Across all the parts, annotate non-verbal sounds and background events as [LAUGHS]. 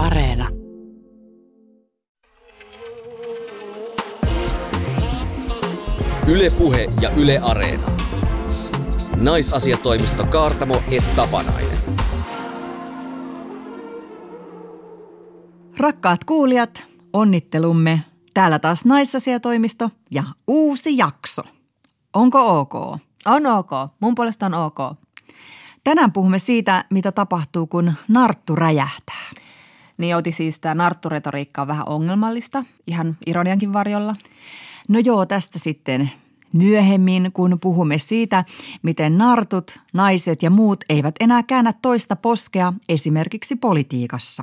Areena. Ylepuhe ja Yle Areena. Naisasiatoimisto Kaartamo et Tapanainen. Rakkaat kuulijat, onnittelumme. Täällä taas naisasiatoimisto ja uusi jakso. Onko ok? On ok. Mun puolesta on ok. Tänään puhumme siitä, mitä tapahtuu, kun narttu räjähtää. Niin Outi siis tämä nartturetoriikka on vähän ongelmallista, ihan ironiankin varjolla. No joo, tästä sitten myöhemmin, kun puhumme siitä, miten nartut, naiset ja muut eivät enää käännä toista poskea esimerkiksi politiikassa.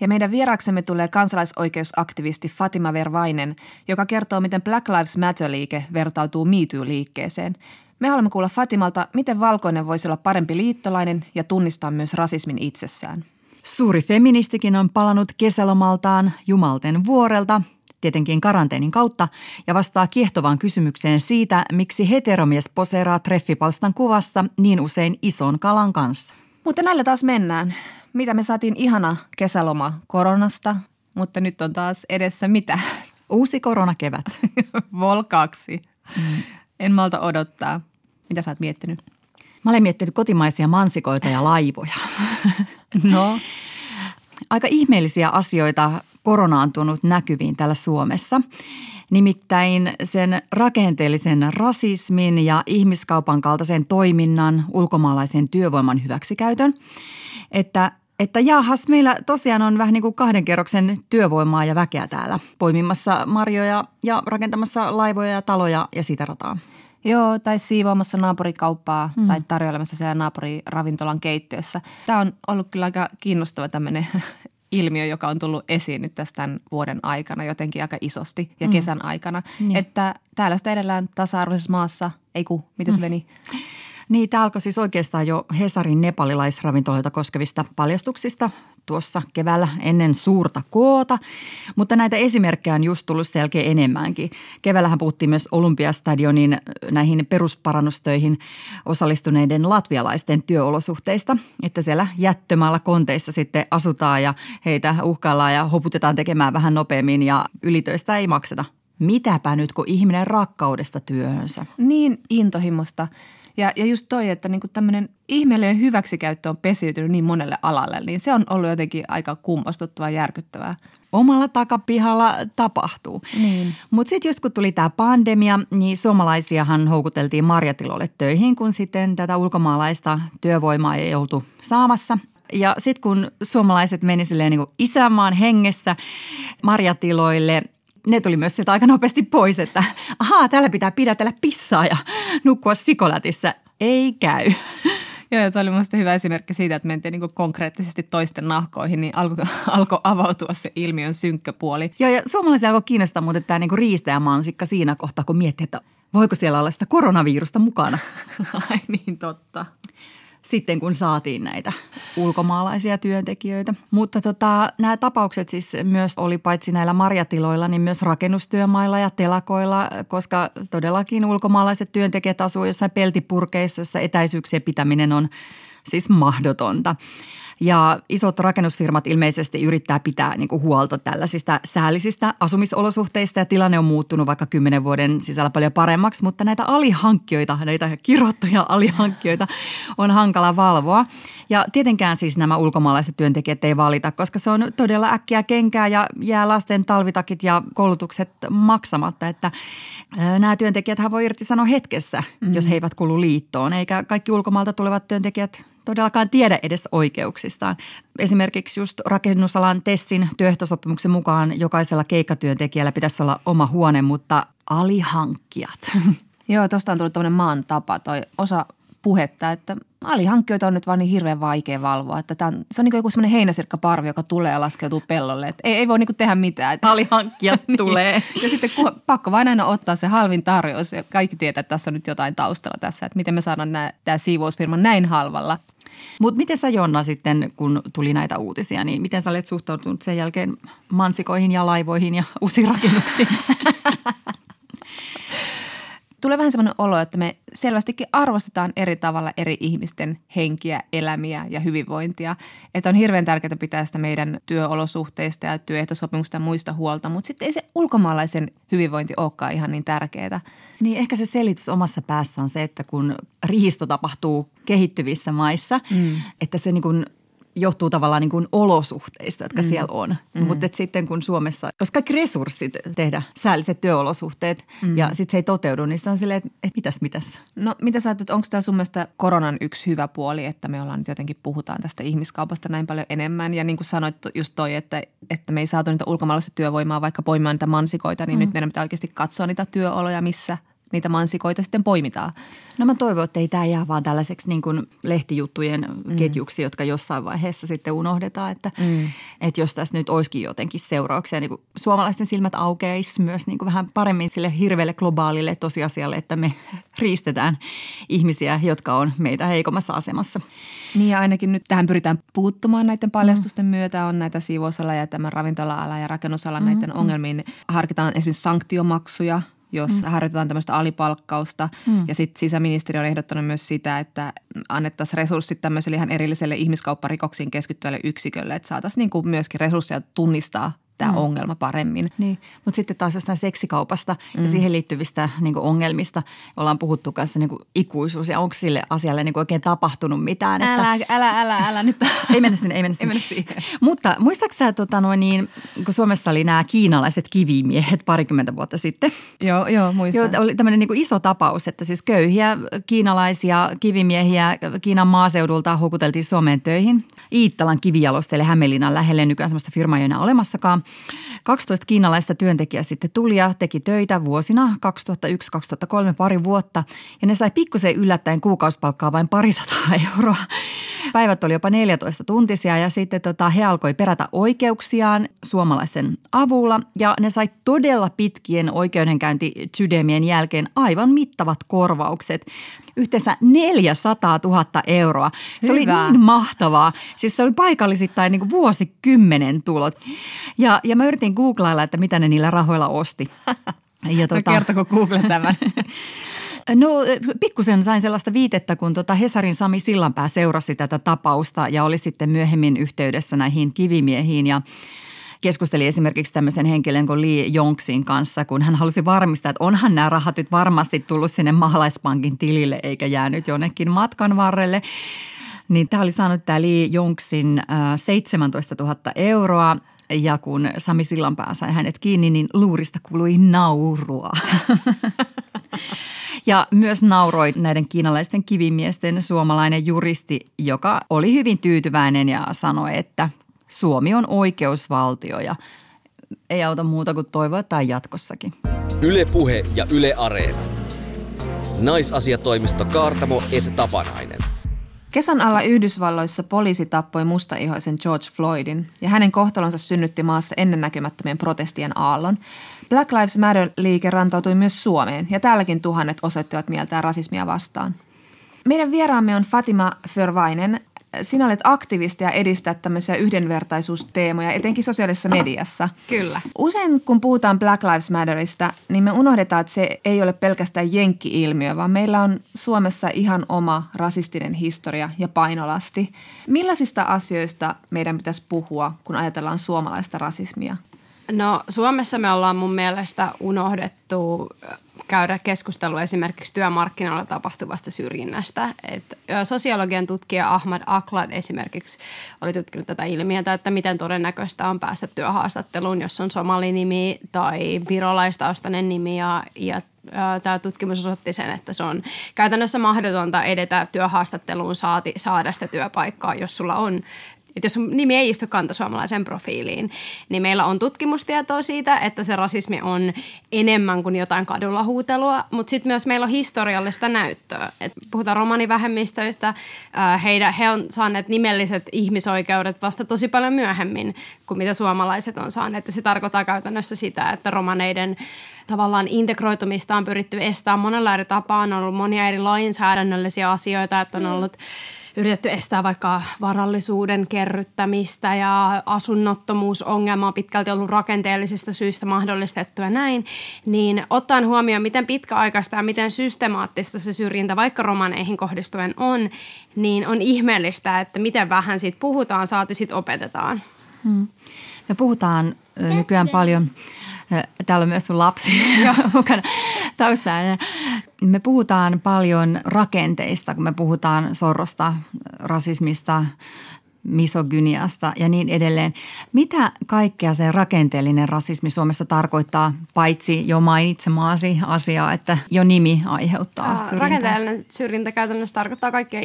Ja meidän vieraksemme tulee kansalaisoikeusaktivisti Fatima Vervainen, joka kertoo, miten Black Lives Matter-liike vertautuu MeToo-liikkeeseen. Me haluamme kuulla Fatimalta, miten valkoinen voisi olla parempi liittolainen ja tunnistaa myös rasismin itsessään. Suuri feministikin on palannut kesälomaltaan Jumalten vuorelta, tietenkin karanteenin kautta, ja vastaa kiehtovaan kysymykseen siitä, miksi heteromies poseeraa treffipalstan kuvassa niin usein ison kalan kanssa. Mutta näillä taas mennään. Mitä me saatiin ihana kesäloma koronasta, mutta nyt on taas edessä mitä? Uusi koronakevät. [LAUGHS] Volkaaksi. Mm. En malta odottaa. Mitä sä oot miettinyt? Mä olen miettinyt kotimaisia mansikoita ja laivoja. [LAUGHS] No? Aika ihmeellisiä asioita korona on tuonut näkyviin täällä Suomessa. Nimittäin sen rakenteellisen rasismin ja ihmiskaupan kaltaisen toiminnan, ulkomaalaisen työvoiman hyväksikäytön. Että että jahas, meillä tosiaan on vähän niin kuin kahden kerroksen työvoimaa ja väkeä täällä poimimassa marjoja ja rakentamassa laivoja ja taloja ja sitä rataa. Joo, tai siivoamassa naapurikauppaa mm. tai tarjoilemassa siellä naapuriravintolan keittiössä. Tämä on ollut kyllä aika kiinnostava tämmöinen [LAUGHS] ilmiö, joka on tullut esiin nyt tässä tämän vuoden aikana jotenkin aika isosti ja mm. kesän aikana. Niin. Että täällä sitä edellään tasa-arvoisessa maassa, ei ku, miten se mm. meni? Niin, tämä alkoi siis oikeastaan jo Hesarin nepalilaisravintoloita koskevista paljastuksista tuossa keväällä ennen suurta koota, mutta näitä esimerkkejä on just tullut selkeä enemmänkin. Keväällähän puhuttiin myös Olympiastadionin näihin perusparannustöihin osallistuneiden latvialaisten työolosuhteista, että siellä jättömällä konteissa sitten asutaan ja heitä uhkaillaan ja hoputetaan tekemään vähän nopeammin ja ylitöistä ei makseta. Mitäpä nyt, kun ihminen rakkaudesta työhönsä? Niin intohimosta. Ja, ja just toi, että niinku tämmöinen ihmeellinen hyväksikäyttö on pesiytynyt niin monelle alalle, niin se on ollut jotenkin aika kummastuttavaa ja järkyttävää. Omalla takapihalla tapahtuu. Niin. Mutta sitten just kun tuli tämä pandemia, niin suomalaisiahan houkuteltiin marjatilolle töihin, kun sitten tätä ulkomaalaista työvoimaa ei oltu saamassa – ja sitten kun suomalaiset meni silleen niin isänmaan hengessä marjatiloille, ne tuli myös sieltä aika nopeasti pois, että ahaa, täällä pitää pidätellä pissaa ja nukkua sikolätissä. Ei käy. Joo, se oli minusta hyvä esimerkki siitä, että mentiin niin konkreettisesti toisten nahkoihin, niin [LAUGHS] alkoi alko avautua se ilmiön synkkä puoli. Joo, ja suomalaisia alkoi kiinnostaa muuten tämä niin riistäjämansikka siinä kohtaa, kun miettii, että voiko siellä olla sitä koronavirusta mukana. [LAUGHS] Ai niin, totta sitten, kun saatiin näitä ulkomaalaisia työntekijöitä. Mutta tota, nämä tapaukset siis myös oli paitsi näillä marjatiloilla, niin myös rakennustyömailla ja telakoilla, koska todellakin ulkomaalaiset työntekijät asuvat jossain peltipurkeissa, jossa etäisyyksien pitäminen on siis mahdotonta. Ja isot rakennusfirmat ilmeisesti yrittää pitää niin kuin huolta tällaisista säällisistä asumisolosuhteista ja tilanne on muuttunut vaikka kymmenen vuoden sisällä paljon paremmaksi, mutta näitä alihankkijoita, näitä kirottuja alihankkijoita on hankala valvoa. Ja tietenkään siis nämä ulkomaalaiset työntekijät ei valita, koska se on todella äkkiä kenkää ja jää lasten talvitakit ja koulutukset maksamatta, että nämä työntekijät voi irtisanoa hetkessä, mm. jos he eivät kuulu liittoon, eikä kaikki ulkomailta tulevat työntekijät todellakaan tiedä edes oikeuksistaan. Esimerkiksi just rakennusalan Tessin työehtosopimuksen mukaan jokaisella keikkatyöntekijällä pitäisi olla oma huone, mutta alihankkijat. Joo, tuosta on tullut tämmöinen maan tapa, toi osa puhetta, että alihankkijoita on nyt vaan niin hirveän vaikea valvoa. Että tämä on, se on niin kuin joku semmoinen heinäsirkkaparvi, joka tulee ja laskeutuu pellolle. Että ei, ei voi niin kuin tehdä mitään. Että [LAUGHS] alihankkijat [LAUGHS] niin. tulee. Ja sitten kun, pakko vain aina ottaa se halvin tarjous. Ja kaikki tietää, että tässä on nyt jotain taustalla tässä. Että miten me saadaan nämä, tämä siivousfirma näin halvalla. Mutta miten sä Jonna sitten, kun tuli näitä uutisia, niin miten sä olet suhtautunut sen jälkeen mansikoihin ja laivoihin ja usirakennuksiin? [LAUGHS] tulee vähän semmoinen olo, että me selvästikin arvostetaan eri tavalla eri ihmisten henkiä, elämiä ja hyvinvointia. Että on hirveän tärkeää pitää sitä meidän työolosuhteista ja työehtosopimusta ja muista huolta, mutta sitten ei se ulkomaalaisen hyvinvointi olekaan ihan niin tärkeää. Niin ehkä se selitys omassa päässä on se, että kun riisto tapahtuu kehittyvissä maissa, mm. että se niin kuin johtuu tavallaan niin kuin olosuhteista, jotka mm. siellä on. Mm. Mutta sitten kun Suomessa, koska kaikki resurssit tehdä säälliset työolosuhteet mm. ja sitten se ei toteudu, niin on silleen, että, että mitäs mitäs. No mitä sä että onko tämä sun mielestä koronan yksi hyvä puoli, että me ollaan nyt jotenkin puhutaan tästä ihmiskaupasta näin paljon enemmän ja niin kuin sanoit just toi, että, että me ei saatu niitä ulkomaalaista työvoimaa vaikka poimaan niitä mansikoita, niin mm. nyt meidän pitää oikeasti katsoa niitä työoloja, missä – niitä mansikoita sitten poimitaan. No mä toivon, että ei tämä jää vaan tällaiseksi niin kuin lehtijuttujen mm. ketjuksi, jotka jossain vaiheessa sitten unohdetaan. Että, mm. että jos tässä nyt olisikin jotenkin seurauksia, niin kuin suomalaisten silmät aukeisi myös niin kuin vähän paremmin sille hirveälle globaalille tosiasialle, että me [LAUGHS] riistetään ihmisiä, jotka on meitä heikommassa asemassa. Niin ja ainakin nyt tähän pyritään puuttumaan näiden paljastusten mm. myötä. On näitä siivousala ja tämän ravintola-ala ja rakennusala mm. näiden ongelmiin. Harkitaan esimerkiksi sanktiomaksuja – jos mm. harjoitetaan tämmöistä alipalkkausta. Mm. Ja sitten sisäministeri on ehdottanut myös sitä, että annettaisiin resurssit tämmöiselle ihan erilliselle ihmiskaupparikoksiin keskittyvälle yksikölle, että saataisiin niin kuin myöskin resursseja tunnistaa tämä mm. ongelma paremmin. Niin, mutta sitten taas jostain seksikaupasta mm. ja siihen liittyvistä niin ongelmista ollaan puhuttu kanssa niin ikuisuus ja onko sille asialle niin oikein tapahtunut mitään. Älä, että... älä, älä, älä nyt. [LAUGHS] ei mennä sinne, ei mennä sinne. ei mennä siihen. mutta muistaaksä sä, tota, noin, niin, kun Suomessa oli nämä kiinalaiset kivimiehet parikymmentä vuotta sitten? Joo, joo, muistan. Joo, oli tämmöinen niin iso tapaus, että siis köyhiä kiinalaisia kivimiehiä Kiinan maaseudulta houkuteltiin Suomeen töihin. Iittalan kivijalosteille Hämeenlinnan lähelle nykyään sellaista firmaa ei enää olemassakaan. 12 kiinalaista työntekijää sitten tuli ja teki töitä vuosina 2001-2003 pari vuotta ja ne sai pikkusen yllättäen kuukausipalkkaa vain parisataa euroa. Päivät oli jopa 14 tuntisia ja sitten tota, he alkoi perätä oikeuksiaan suomalaisten avulla ja ne sai todella pitkien oikeudenkäyntisydämien jälkeen aivan mittavat korvaukset. Yhteensä 400 000 euroa. Se Hyvä. oli niin mahtavaa. Siis se oli paikallisittain niin kuin vuosikymmenen tulot. Ja, ja mä yritin googlailla, että mitä ne niillä rahoilla osti. [LAUGHS] Ja tuota, no kertoko Google tämän? [LAUGHS] No pikkusen sain sellaista viitettä, kun tota Hesarin Sami Sillanpää seurasi tätä tapausta ja oli sitten myöhemmin yhteydessä näihin kivimiehiin ja keskusteli esimerkiksi tämmöisen henkilön kuin Lee Jonksin kanssa, kun hän halusi varmistaa, että onhan nämä rahat nyt varmasti tullut sinne maalaispankin tilille eikä jäänyt jonnekin matkan varrelle. Niin tämä oli saanut tämä Lee Jonksin 17 000 euroa ja kun Sami Sillanpää sai hänet kiinni, niin luurista kuului naurua. [LAUGHS] Ja myös nauroi näiden kiinalaisten kivimiesten suomalainen juristi, joka oli hyvin tyytyväinen ja sanoi, että Suomi on oikeusvaltio ja ei auta muuta kuin toivoa tai jatkossakin. Yle Puhe ja Yle Areena. Naisasiatoimisto Kaartamo et Tapanainen. Kesän alla Yhdysvalloissa poliisi tappoi mustaihoisen George Floydin ja hänen kohtalonsa synnytti maassa ennennäkemättömien protestien aallon. Black Lives Matter-liike rantautui myös Suomeen ja täälläkin tuhannet osoittivat mieltään rasismia vastaan. Meidän vieraamme on Fatima Förvainen. Sinä olet aktivisti ja edistät tämmöisiä yhdenvertaisuusteemoja, etenkin sosiaalisessa mediassa. Kyllä. Usein kun puhutaan Black Lives Matterista, niin me unohdetaan, että se ei ole pelkästään jenkki-ilmiö, vaan meillä on Suomessa ihan oma rasistinen historia ja painolasti. Millaisista asioista meidän pitäisi puhua, kun ajatellaan suomalaista rasismia? No Suomessa me ollaan mun mielestä unohdettu käydä keskustelua esimerkiksi työmarkkinoilla tapahtuvasta syrjinnästä. Et sosiologian tutkija Ahmad Aklad esimerkiksi oli tutkinut tätä ilmiötä, että miten todennäköistä on päästä työhaastatteluun, jos on somalinimi tai virolaistaustainen nimi ja, ja tämä tutkimus osoitti sen, että se on käytännössä mahdotonta edetä työhaastatteluun saati, saada sitä työpaikkaa, jos sulla on että jos nimi ei istu kantasuomalaisen profiiliin, niin meillä on tutkimustietoa siitä, että se rasismi on enemmän kuin jotain kadulla huutelua, mutta sitten myös meillä on historiallista näyttöä. Et puhutaan romanivähemmistöistä, heidän, he on saaneet nimelliset ihmisoikeudet vasta tosi paljon myöhemmin kuin mitä suomalaiset on saaneet. Ja se tarkoittaa käytännössä sitä, että romaneiden tavallaan integroitumista on pyritty estämään monella eri tapaa. On ollut monia eri lainsäädännöllisiä asioita, että on ollut – yritetty estää vaikka varallisuuden kerryttämistä ja asunnottomuusongelma on pitkälti ollut rakenteellisista syistä mahdollistettu ja näin, niin ottaen huomioon, miten pitkäaikaista ja miten systemaattista se syrjintä vaikka romaneihin kohdistuen on, niin on ihmeellistä, että miten vähän siitä puhutaan, saati siitä opetetaan. Hmm. Me puhutaan nykyään paljon Täällä on myös sun lapsi [LAUGHS] mukana taustalla. Me puhutaan paljon rakenteista, kun me puhutaan sorrosta, rasismista, misogyniasta ja niin edelleen. Mitä kaikkea se rakenteellinen rasismi Suomessa tarkoittaa, paitsi jo mainitsemaasi asiaa, että jo nimi aiheuttaa syrjintää? Rakenteellinen syrjintä käytännössä tarkoittaa kaikkea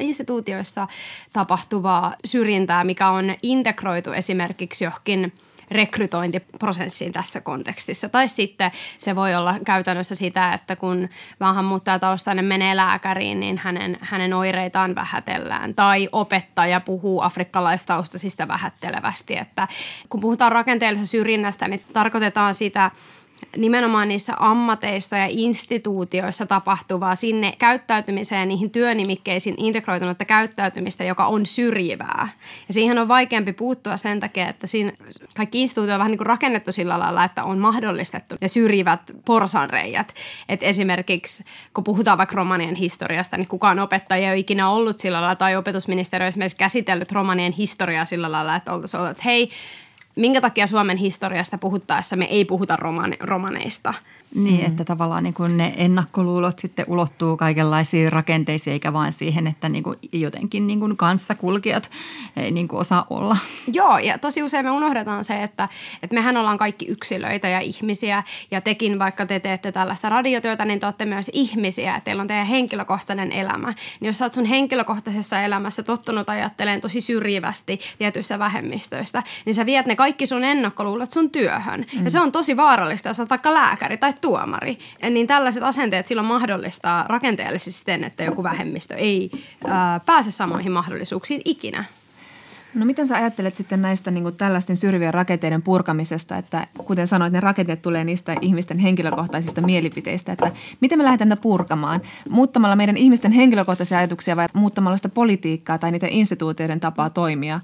instituutioissa tapahtuvaa syrjintää, mikä on integroitu esimerkiksi johonkin – rekrytointiprosessiin tässä kontekstissa. Tai sitten se voi olla käytännössä sitä, että kun maahanmuuttajataustainen menee lääkäriin, niin hänen, hänen oireitaan vähätellään. Tai opettaja puhuu afrikkalaistaustaisista vähättelevästi. Että kun puhutaan rakenteellisesta syrjinnästä, niin tarkoitetaan sitä – nimenomaan niissä ammateissa ja instituutioissa tapahtuvaa sinne käyttäytymiseen ja niihin työnimikkeisiin integroitunutta käyttäytymistä, joka on syrjivää. Ja siihen on vaikeampi puuttua sen takia, että siinä kaikki instituutiot on vähän niin kuin rakennettu sillä lailla, että on mahdollistettu ne syrjivät porsanreijät. Et esimerkiksi kun puhutaan vaikka romanien historiasta, niin kukaan opettaja ei ole ikinä ollut sillä lailla tai opetusministeriö esimerkiksi käsitellyt romanien historiaa sillä lailla, että oltaisiin ollut, että hei, minkä takia Suomen historiasta puhuttaessa me ei puhuta romane, romaneista – niin, mm. että tavallaan niin kuin ne ennakkoluulot sitten ulottuu kaikenlaisiin rakenteisiin, eikä vain siihen, että niin kuin jotenkin niin kuin kanssakulkijat ei niin kuin osaa olla. Joo, ja tosi usein me unohdetaan se, että, että mehän ollaan kaikki yksilöitä ja ihmisiä, ja tekin vaikka te teette tällaista radiotyötä, niin te olette myös ihmisiä, teillä on teidän henkilökohtainen elämä. Niin jos sä oot sun henkilökohtaisessa elämässä tottunut ajattelemaan tosi syrjivästi tietyistä vähemmistöistä, niin sä viet ne kaikki sun ennakkoluulot sun työhön. Mm. Ja se on tosi vaarallista, jos oot vaikka lääkäri tai tuomari. Niin tällaiset asenteet silloin mahdollistaa rakenteellisesti sen, että joku vähemmistö ei ää, pääse samoihin mahdollisuuksiin ikinä. No miten sä ajattelet sitten näistä niin kuin tällaisten syrjivien rakenteiden purkamisesta, että kuten sanoit, ne rakenteet tulee niistä ihmisten henkilökohtaisista mielipiteistä, että miten me lähdetään tätä purkamaan? Muuttamalla meidän ihmisten henkilökohtaisia ajatuksia vai muuttamalla sitä politiikkaa tai niiden instituutioiden tapaa toimia?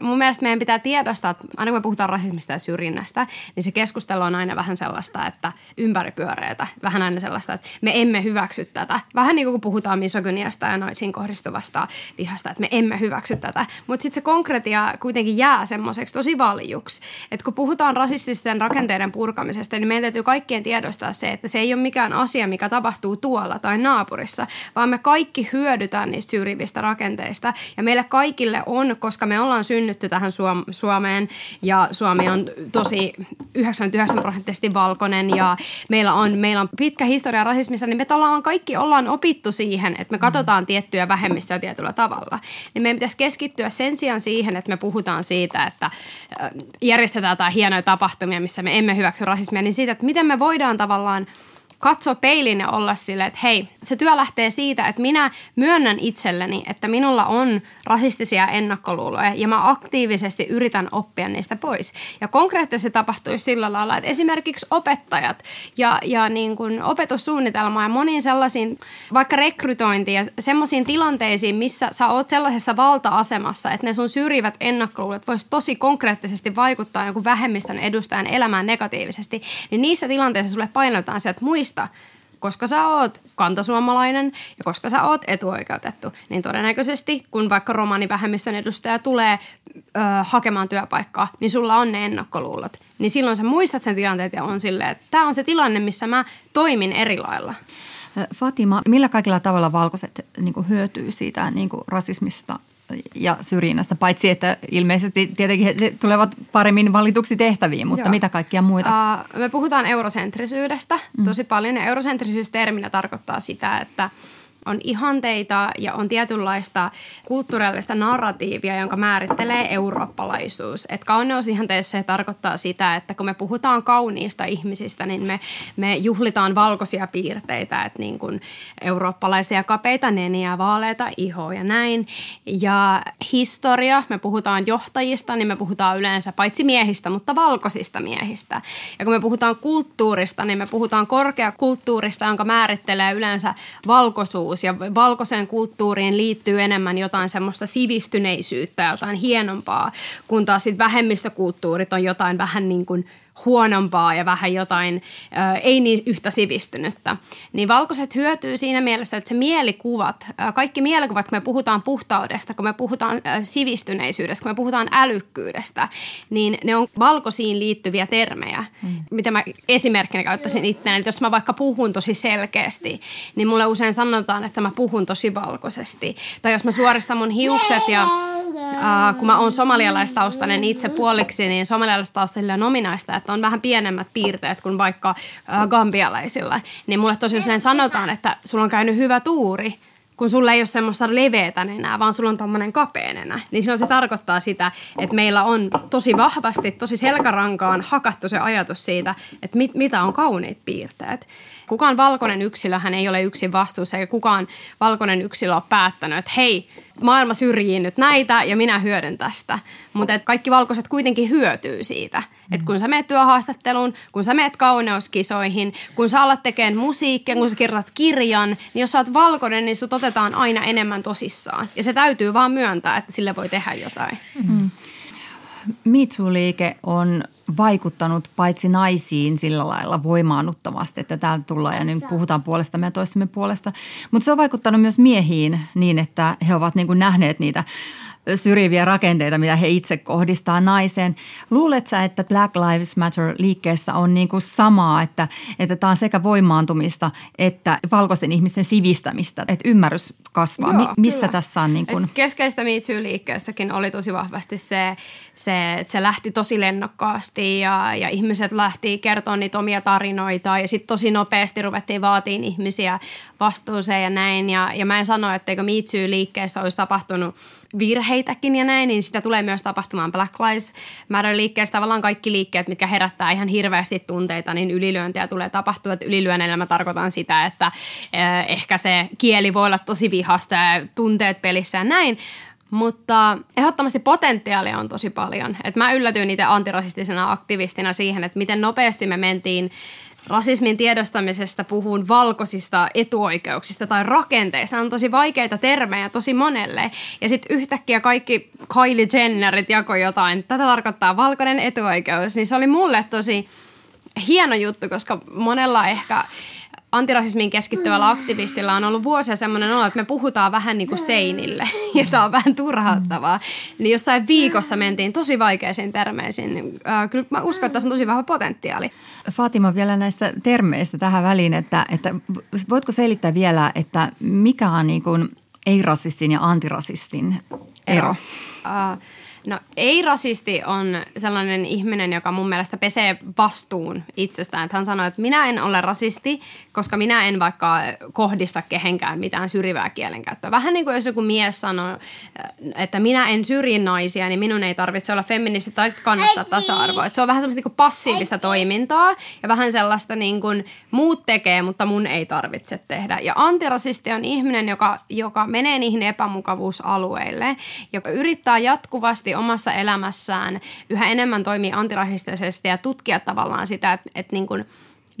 Mun mielestä meidän pitää tiedostaa, että aina kun me puhutaan rasismista ja syrjinnästä, niin se keskustelu on aina vähän sellaista, että ympäripyöreitä. Vähän aina sellaista, että me emme hyväksy tätä. Vähän niin kuin kun puhutaan misogyniasta ja naisiin kohdistuvasta vihasta, että me emme hyväksy tätä. Mutta sitten se konkretia kuitenkin jää semmoiseksi tosi valjuksi. Että kun puhutaan rasististen rakenteiden purkamisesta, niin meidän täytyy kaikkien tiedostaa se, että se ei ole mikään asia, mikä tapahtuu tuolla tai naapurissa, vaan me kaikki hyödytään niistä syrjivistä rakenteista. Ja meille kaikille on, koska me ollaan synny synnytty tähän Suomeen ja Suomi on tosi 99 prosenttisesti valkoinen ja meillä on, meillä on pitkä historia rasismissa, niin me ollaan kaikki ollaan opittu siihen, että me katsotaan tiettyjä vähemmistöjä tietyllä tavalla. Niin meidän pitäisi keskittyä sen sijaan siihen, että me puhutaan siitä, että järjestetään jotain hienoja tapahtumia, missä me emme hyväksy rasismia, niin siitä, että miten me voidaan tavallaan – katsoa peiliin ja olla silleen, että hei, se työ lähtee siitä, että minä myönnän itselleni, että minulla on rasistisia ennakkoluuloja ja mä aktiivisesti yritän oppia niistä pois. Ja konkreettisesti tapahtuisi sillä lailla, että esimerkiksi opettajat ja, ja niin kuin opetussuunnitelma ja moniin sellaisiin, vaikka rekrytointiin ja semmoisiin tilanteisiin, missä sä oot sellaisessa valta-asemassa, että ne sun syrjivät ennakkoluulot vois tosi konkreettisesti vaikuttaa jonkun vähemmistön edustajan elämään negatiivisesti, niin niissä tilanteissa sulle painotetaan että muista muista, koska sä oot kantasuomalainen ja koska sä oot etuoikeutettu, niin todennäköisesti kun vaikka romanivähemmistön edustaja tulee ö, hakemaan työpaikkaa, niin sulla on ne ennakkoluulot. Niin silloin sä muistat sen tilanteen ja on silleen, että tämä on se tilanne, missä mä toimin eri lailla. Fatima, millä kaikilla tavalla valkoiset niin hyötyy siitä niin rasismista ja syrjinnästä, paitsi että ilmeisesti tietenkin he tulevat paremmin valituksi tehtäviin, mutta Joo. mitä kaikkia muita? Uh, me puhutaan eurosentrisyydestä mm. tosi paljon ja eurosentrisyys terminä tarkoittaa sitä, että – on ihanteita ja on tietynlaista kulttuurillista narratiivia, jonka määrittelee eurooppalaisuus. Et kauneusihanteessa se tarkoittaa sitä, että kun me puhutaan kauniista ihmisistä, niin me, me juhlitaan valkoisia piirteitä, että niin kuin eurooppalaisia kapeita neniä, vaaleita ihoa ja näin. Ja historia, me puhutaan johtajista, niin me puhutaan yleensä paitsi miehistä, mutta valkoisista miehistä. Ja kun me puhutaan kulttuurista, niin me puhutaan korkeakulttuurista, jonka määrittelee yleensä valkoisuus valkoisuus ja valkoiseen kulttuuriin liittyy enemmän jotain semmoista sivistyneisyyttä, jotain hienompaa, kun taas sitten vähemmistökulttuurit on jotain vähän niin kuin huonompaa ja vähän jotain ö, ei niin yhtä sivistynyttä. Niin valkoiset hyötyy siinä mielessä, että se mielikuvat, ö, kaikki mielikuvat, kun me puhutaan puhtaudesta, kun me puhutaan ö, sivistyneisyydestä, kun me puhutaan älykkyydestä, niin ne on valkoisiin liittyviä termejä, mm. mitä mä esimerkkinä käyttäisin itseäni. Eli jos mä vaikka puhun tosi selkeästi, niin mulle usein sanotaan, että mä puhun tosi valkoisesti. Tai jos mä suoristan mun hiukset ja äh, kun mä oon somalialaistaustainen itse puoliksi, niin somalialaistaustaisille on ominaista, että on vähän pienemmät piirteet kuin vaikka äh, gambialaisilla. Niin mulle tosi usein sanotaan, että sulla on käynyt hyvä tuuri, kun sulla ei ole semmoista leveätä nenää, vaan sulla on tommonen kapea nenä. Niin silloin se tarkoittaa sitä, että meillä on tosi vahvasti, tosi selkärankaan hakattu se ajatus siitä, että mit, mitä on kauniit piirteet. Kukaan valkoinen yksilö hän ei ole yksin vastuussa, eikä kukaan valkoinen yksilö ole päättänyt, että hei, maailma syrjii nyt näitä ja minä hyödyn tästä. Mutta kaikki valkoiset kuitenkin hyötyy siitä. Että kun sä meet työhaastatteluun, kun sä meet kauneuskisoihin, kun sä alat tekemään musiikkia, kun sä kirjoitat kirjan, niin jos sä oot valkoinen, niin sut otetaan aina enemmän tosissaan. Ja se täytyy vaan myöntää, että sille voi tehdä jotain. Mm. MeToo-liike on vaikuttanut paitsi naisiin sillä lailla voimaannuttavasti, että täältä tullaan ja nyt puhutaan puolestamme ja toistemme puolesta. Mutta se on vaikuttanut myös miehiin niin, että he ovat niin kuin nähneet niitä syrjiviä rakenteita, mitä he itse kohdistaa naiseen. Luuletko että Black Lives Matter-liikkeessä on niin kuin samaa, että, että tämä on sekä voimaantumista että valkoisten ihmisten sivistämistä, että ymmärrys kasvaa? Joo, Mi- missä kyllä. tässä on niin kuin... Et keskeistä liikkeessäkin oli tosi vahvasti se, se, että se lähti tosi lennokkaasti ja, ja ihmiset lähti kertoa niitä omia tarinoita ja sitten tosi nopeasti ruvettiin vaatiin ihmisiä vastuuseen ja näin. Ja, ja mä en sano, etteikö liikkeessä olisi tapahtunut virheitäkin ja näin, niin sitä tulee myös tapahtumaan Black Lives Matter-liikkeessä. Tavallaan kaikki liikkeet, mitkä herättää ihan hirveästi tunteita, niin ylilyöntejä tulee tapahtua. Että ylilyönneillä mä tarkoitan sitä, että eh, ehkä se kieli voi olla tosi vihasta ja tunteet pelissä ja näin. Mutta ehdottomasti potentiaalia on tosi paljon. Et mä yllätyin itse antirasistisena aktivistina siihen, että miten nopeasti me mentiin rasismin tiedostamisesta puhun valkoisista etuoikeuksista tai rakenteista. Nämä on tosi vaikeita termejä tosi monelle. Ja sitten yhtäkkiä kaikki Kylie Jennerit jako jotain. Tätä tarkoittaa valkoinen etuoikeus. Niin se oli mulle tosi hieno juttu, koska monella ehkä antirasismiin keskittyvällä aktivistilla on ollut vuosia semmoinen olo, että me puhutaan vähän niin kuin seinille [LAUGHS] ja tämä on vähän turhauttavaa. Niin jossain viikossa mentiin tosi vaikeisiin termeisiin. Niin, kyllä mä uskon, että tässä on tosi vahva potentiaali. Fatima vielä näistä termeistä tähän väliin, että, että voitko selittää vielä, että mikä on niin kuin ei-rasistin ja antirasistin ero? ero. Uh, No ei-rasisti on sellainen ihminen, joka mun mielestä pesee vastuun itsestään. Että hän sanoo, että minä en ole rasisti, koska minä en vaikka kohdista kehenkään mitään syrjivää kielenkäyttöä. Vähän niin kuin jos joku mies sanoo, että minä en syrji naisia, niin minun ei tarvitse olla feministi tai kannattaa tasa-arvoa. Että se on vähän semmoista niin passiivista toimintaa ja vähän sellaista niin kuin muut tekee, mutta mun ei tarvitse tehdä. Ja antirasisti on ihminen, joka, joka menee niihin epämukavuusalueille, joka yrittää jatkuvasti oikeasti omassa elämässään yhä enemmän toimii antirasistisesti ja tutkia tavallaan sitä, että, että niin kuin,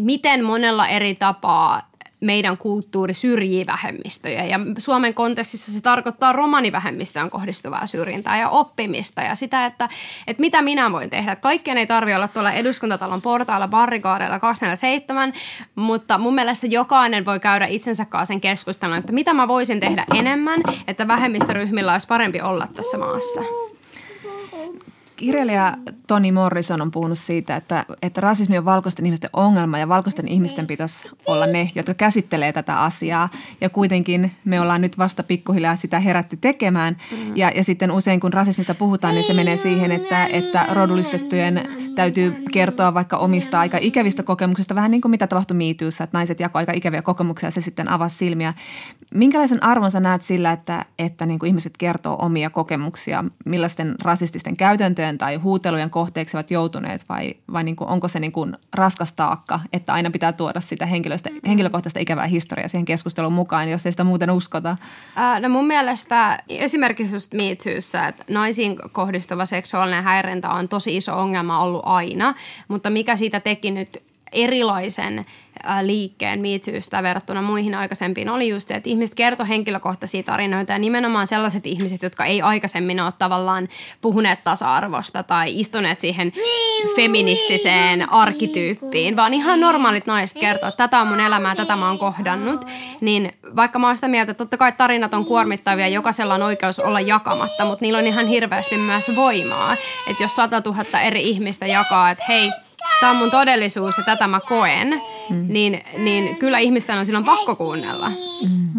miten monella eri tapaa meidän kulttuuri syrjii vähemmistöjä. Ja Suomen kontekstissa se tarkoittaa romanivähemmistöön kohdistuvaa syrjintää ja oppimista ja sitä, että, että mitä minä voin tehdä. Kaikkien ei tarvitse olla tuolla eduskuntatalon portailla, barrikaadeilla 247, mutta mun mielestä jokainen voi käydä itsensä kanssa sen keskustelun, että mitä mä voisin tehdä enemmän, että vähemmistöryhmillä olisi parempi olla tässä maassa. Kirjailija Toni Morrison on puhunut siitä, että, että rasismi on valkoisten ihmisten ongelma ja valkoisten ihmisten pitäisi olla ne, jotka käsittelee tätä asiaa. Ja kuitenkin me ollaan nyt vasta pikkuhiljaa sitä herätty tekemään. Ja, ja sitten usein kun rasismista puhutaan, niin se menee siihen, että, että rodullistettujen täytyy kertoa vaikka omista aika ikävistä kokemuksista, vähän niin kuin mitä tapahtui miityyssä, että naiset jakoivat aika ikäviä kokemuksia ja se sitten avasi silmiä. Minkälaisen arvon sä näet sillä, että, että niin kuin ihmiset kertoo omia kokemuksia, millaisten rasististen käytäntöjen tai huutelujen kohteeksi ovat joutuneet vai, vai niin kuin, onko se niin kuin raskas taakka, että aina pitää tuoda sitä henkilöstä, henkilökohtaista ikävää historiaa siihen keskusteluun mukaan, jos ei sitä muuten uskota? Ää, no mun mielestä esimerkiksi just Me Toossa, että naisiin kohdistuva seksuaalinen häirintä on tosi iso ongelma ollut aina, mutta mikä siitä teki nyt erilaisen liikkeen miitsyystä verrattuna muihin aikaisempiin oli just, että ihmiset kertoi henkilökohtaisia tarinoita ja nimenomaan sellaiset ihmiset, jotka ei aikaisemmin ole tavallaan puhuneet tasa-arvosta tai istuneet siihen feministiseen arkkityyppiin, vaan ihan normaalit naiset kertoo, että tätä on mun elämää, tätä mä oon kohdannut, niin vaikka mä oon sitä mieltä, että totta kai tarinat on kuormittavia, jokaisella on oikeus olla jakamatta, mutta niillä on ihan hirveästi myös voimaa, että jos sata tuhatta eri ihmistä jakaa, että hei, tämä on mun todellisuus ja tätä mä koen, mm. niin, niin kyllä ihmisten on silloin pakko kuunnella. Mm.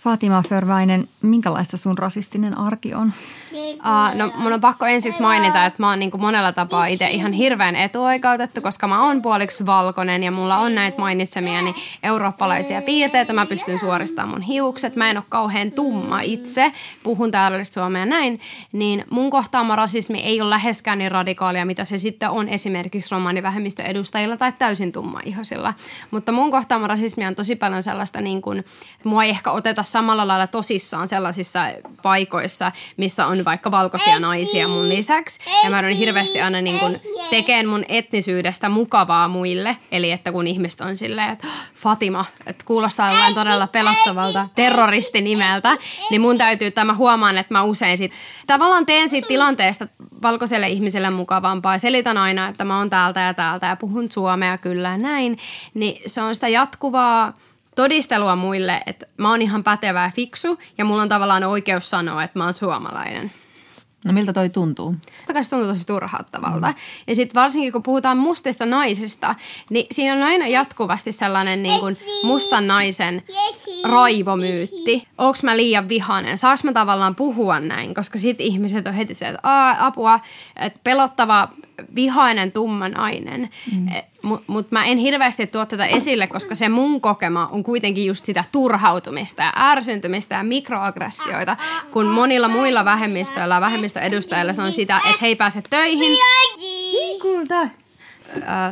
Fatima Förväinen, minkälaista sun rasistinen arki on? Uh, no mun on pakko ensiksi mainita, että mä oon niin monella tapaa itse ihan hirveän etuoikeutettu, koska mä oon puoliksi valkoinen ja mulla on näitä mainitsemiani eurooppalaisia piirteitä. Mä pystyn suoristamaan mun hiukset, mä en ole kauhean tumma itse, puhun täydellistä suomea näin. Niin mun kohtaama rasismi ei ole läheskään niin radikaalia, mitä se sitten on esimerkiksi romanivähemmistön edustajilla tai täysin tumma-ihosilla. Mutta mun kohtaama rasismi on tosi paljon sellaista, niin kuin, mua ei ehkä oteta samalla lailla tosissaan sellaisissa paikoissa, missä on vaikka valkoisia naisia mun lisäksi. Ja mä yritän hirveästi aina niin kuin tekeen mun etnisyydestä mukavaa muille. Eli että kun ihmiset on silleen, että Fatima, että kuulostaa jollain todella pelottavalta terroristinimeltä, niin mun täytyy, että mä huomaan, että mä usein sit tavallaan teen siitä tilanteesta valkoiselle ihmiselle mukavampaa. Selitän aina, että mä oon täältä ja täältä ja puhun suomea kyllä ja näin. Niin se on sitä jatkuvaa todistelua muille, että mä oon ihan pätevä ja fiksu ja mulla on tavallaan oikeus sanoa, että mä oon suomalainen. No miltä toi tuntuu? Totta se tuntuu tosi turhauttavalta. Mm. Ja sitten varsinkin kun puhutaan mustista naisista, niin siinä on aina jatkuvasti sellainen niin kuin mustan naisen raivomyytti. Onks mä liian vihainen? Saaks mä tavallaan puhua näin? Koska sitten ihmiset on heti se, että apua, että pelottava vihainen tumma nainen. Mm. E, Mutta mut mä en hirveästi tuo tätä esille, koska se mun kokema on kuitenkin just sitä turhautumista ja ärsyntymistä ja mikroaggressioita, kun monilla muilla vähemmistöillä ja vähemmistöedustajilla se on sitä, että he ei pääse töihin. Niin kulta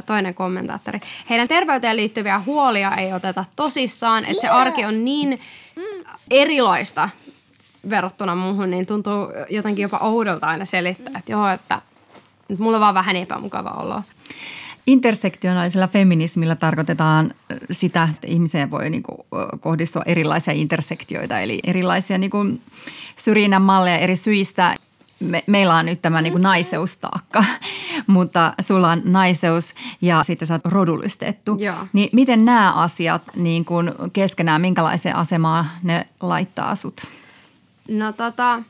toinen kommentaattori. Heidän terveyteen liittyviä huolia ei oteta tosissaan, että se arki on niin erilaista verrattuna muuhun, niin tuntuu jotenkin jopa oudolta aina selittää, että joo, että mulla on vaan vähän epämukava olo. Intersektionaalisella feminismillä tarkoitetaan sitä, että ihmiseen voi niin kuin kohdistua erilaisia intersektioita, eli erilaisia niin kuin syrjinnän malleja eri syistä. Me, meillä on nyt tämä niin kuin naiseustaakka, [LAUGHS] mutta sulla on naiseus ja sitten sä oot rodullistettu. Joo. Niin miten nämä asiat niin kuin keskenään, minkälaiseen asemaan ne laittaa sut? No tota,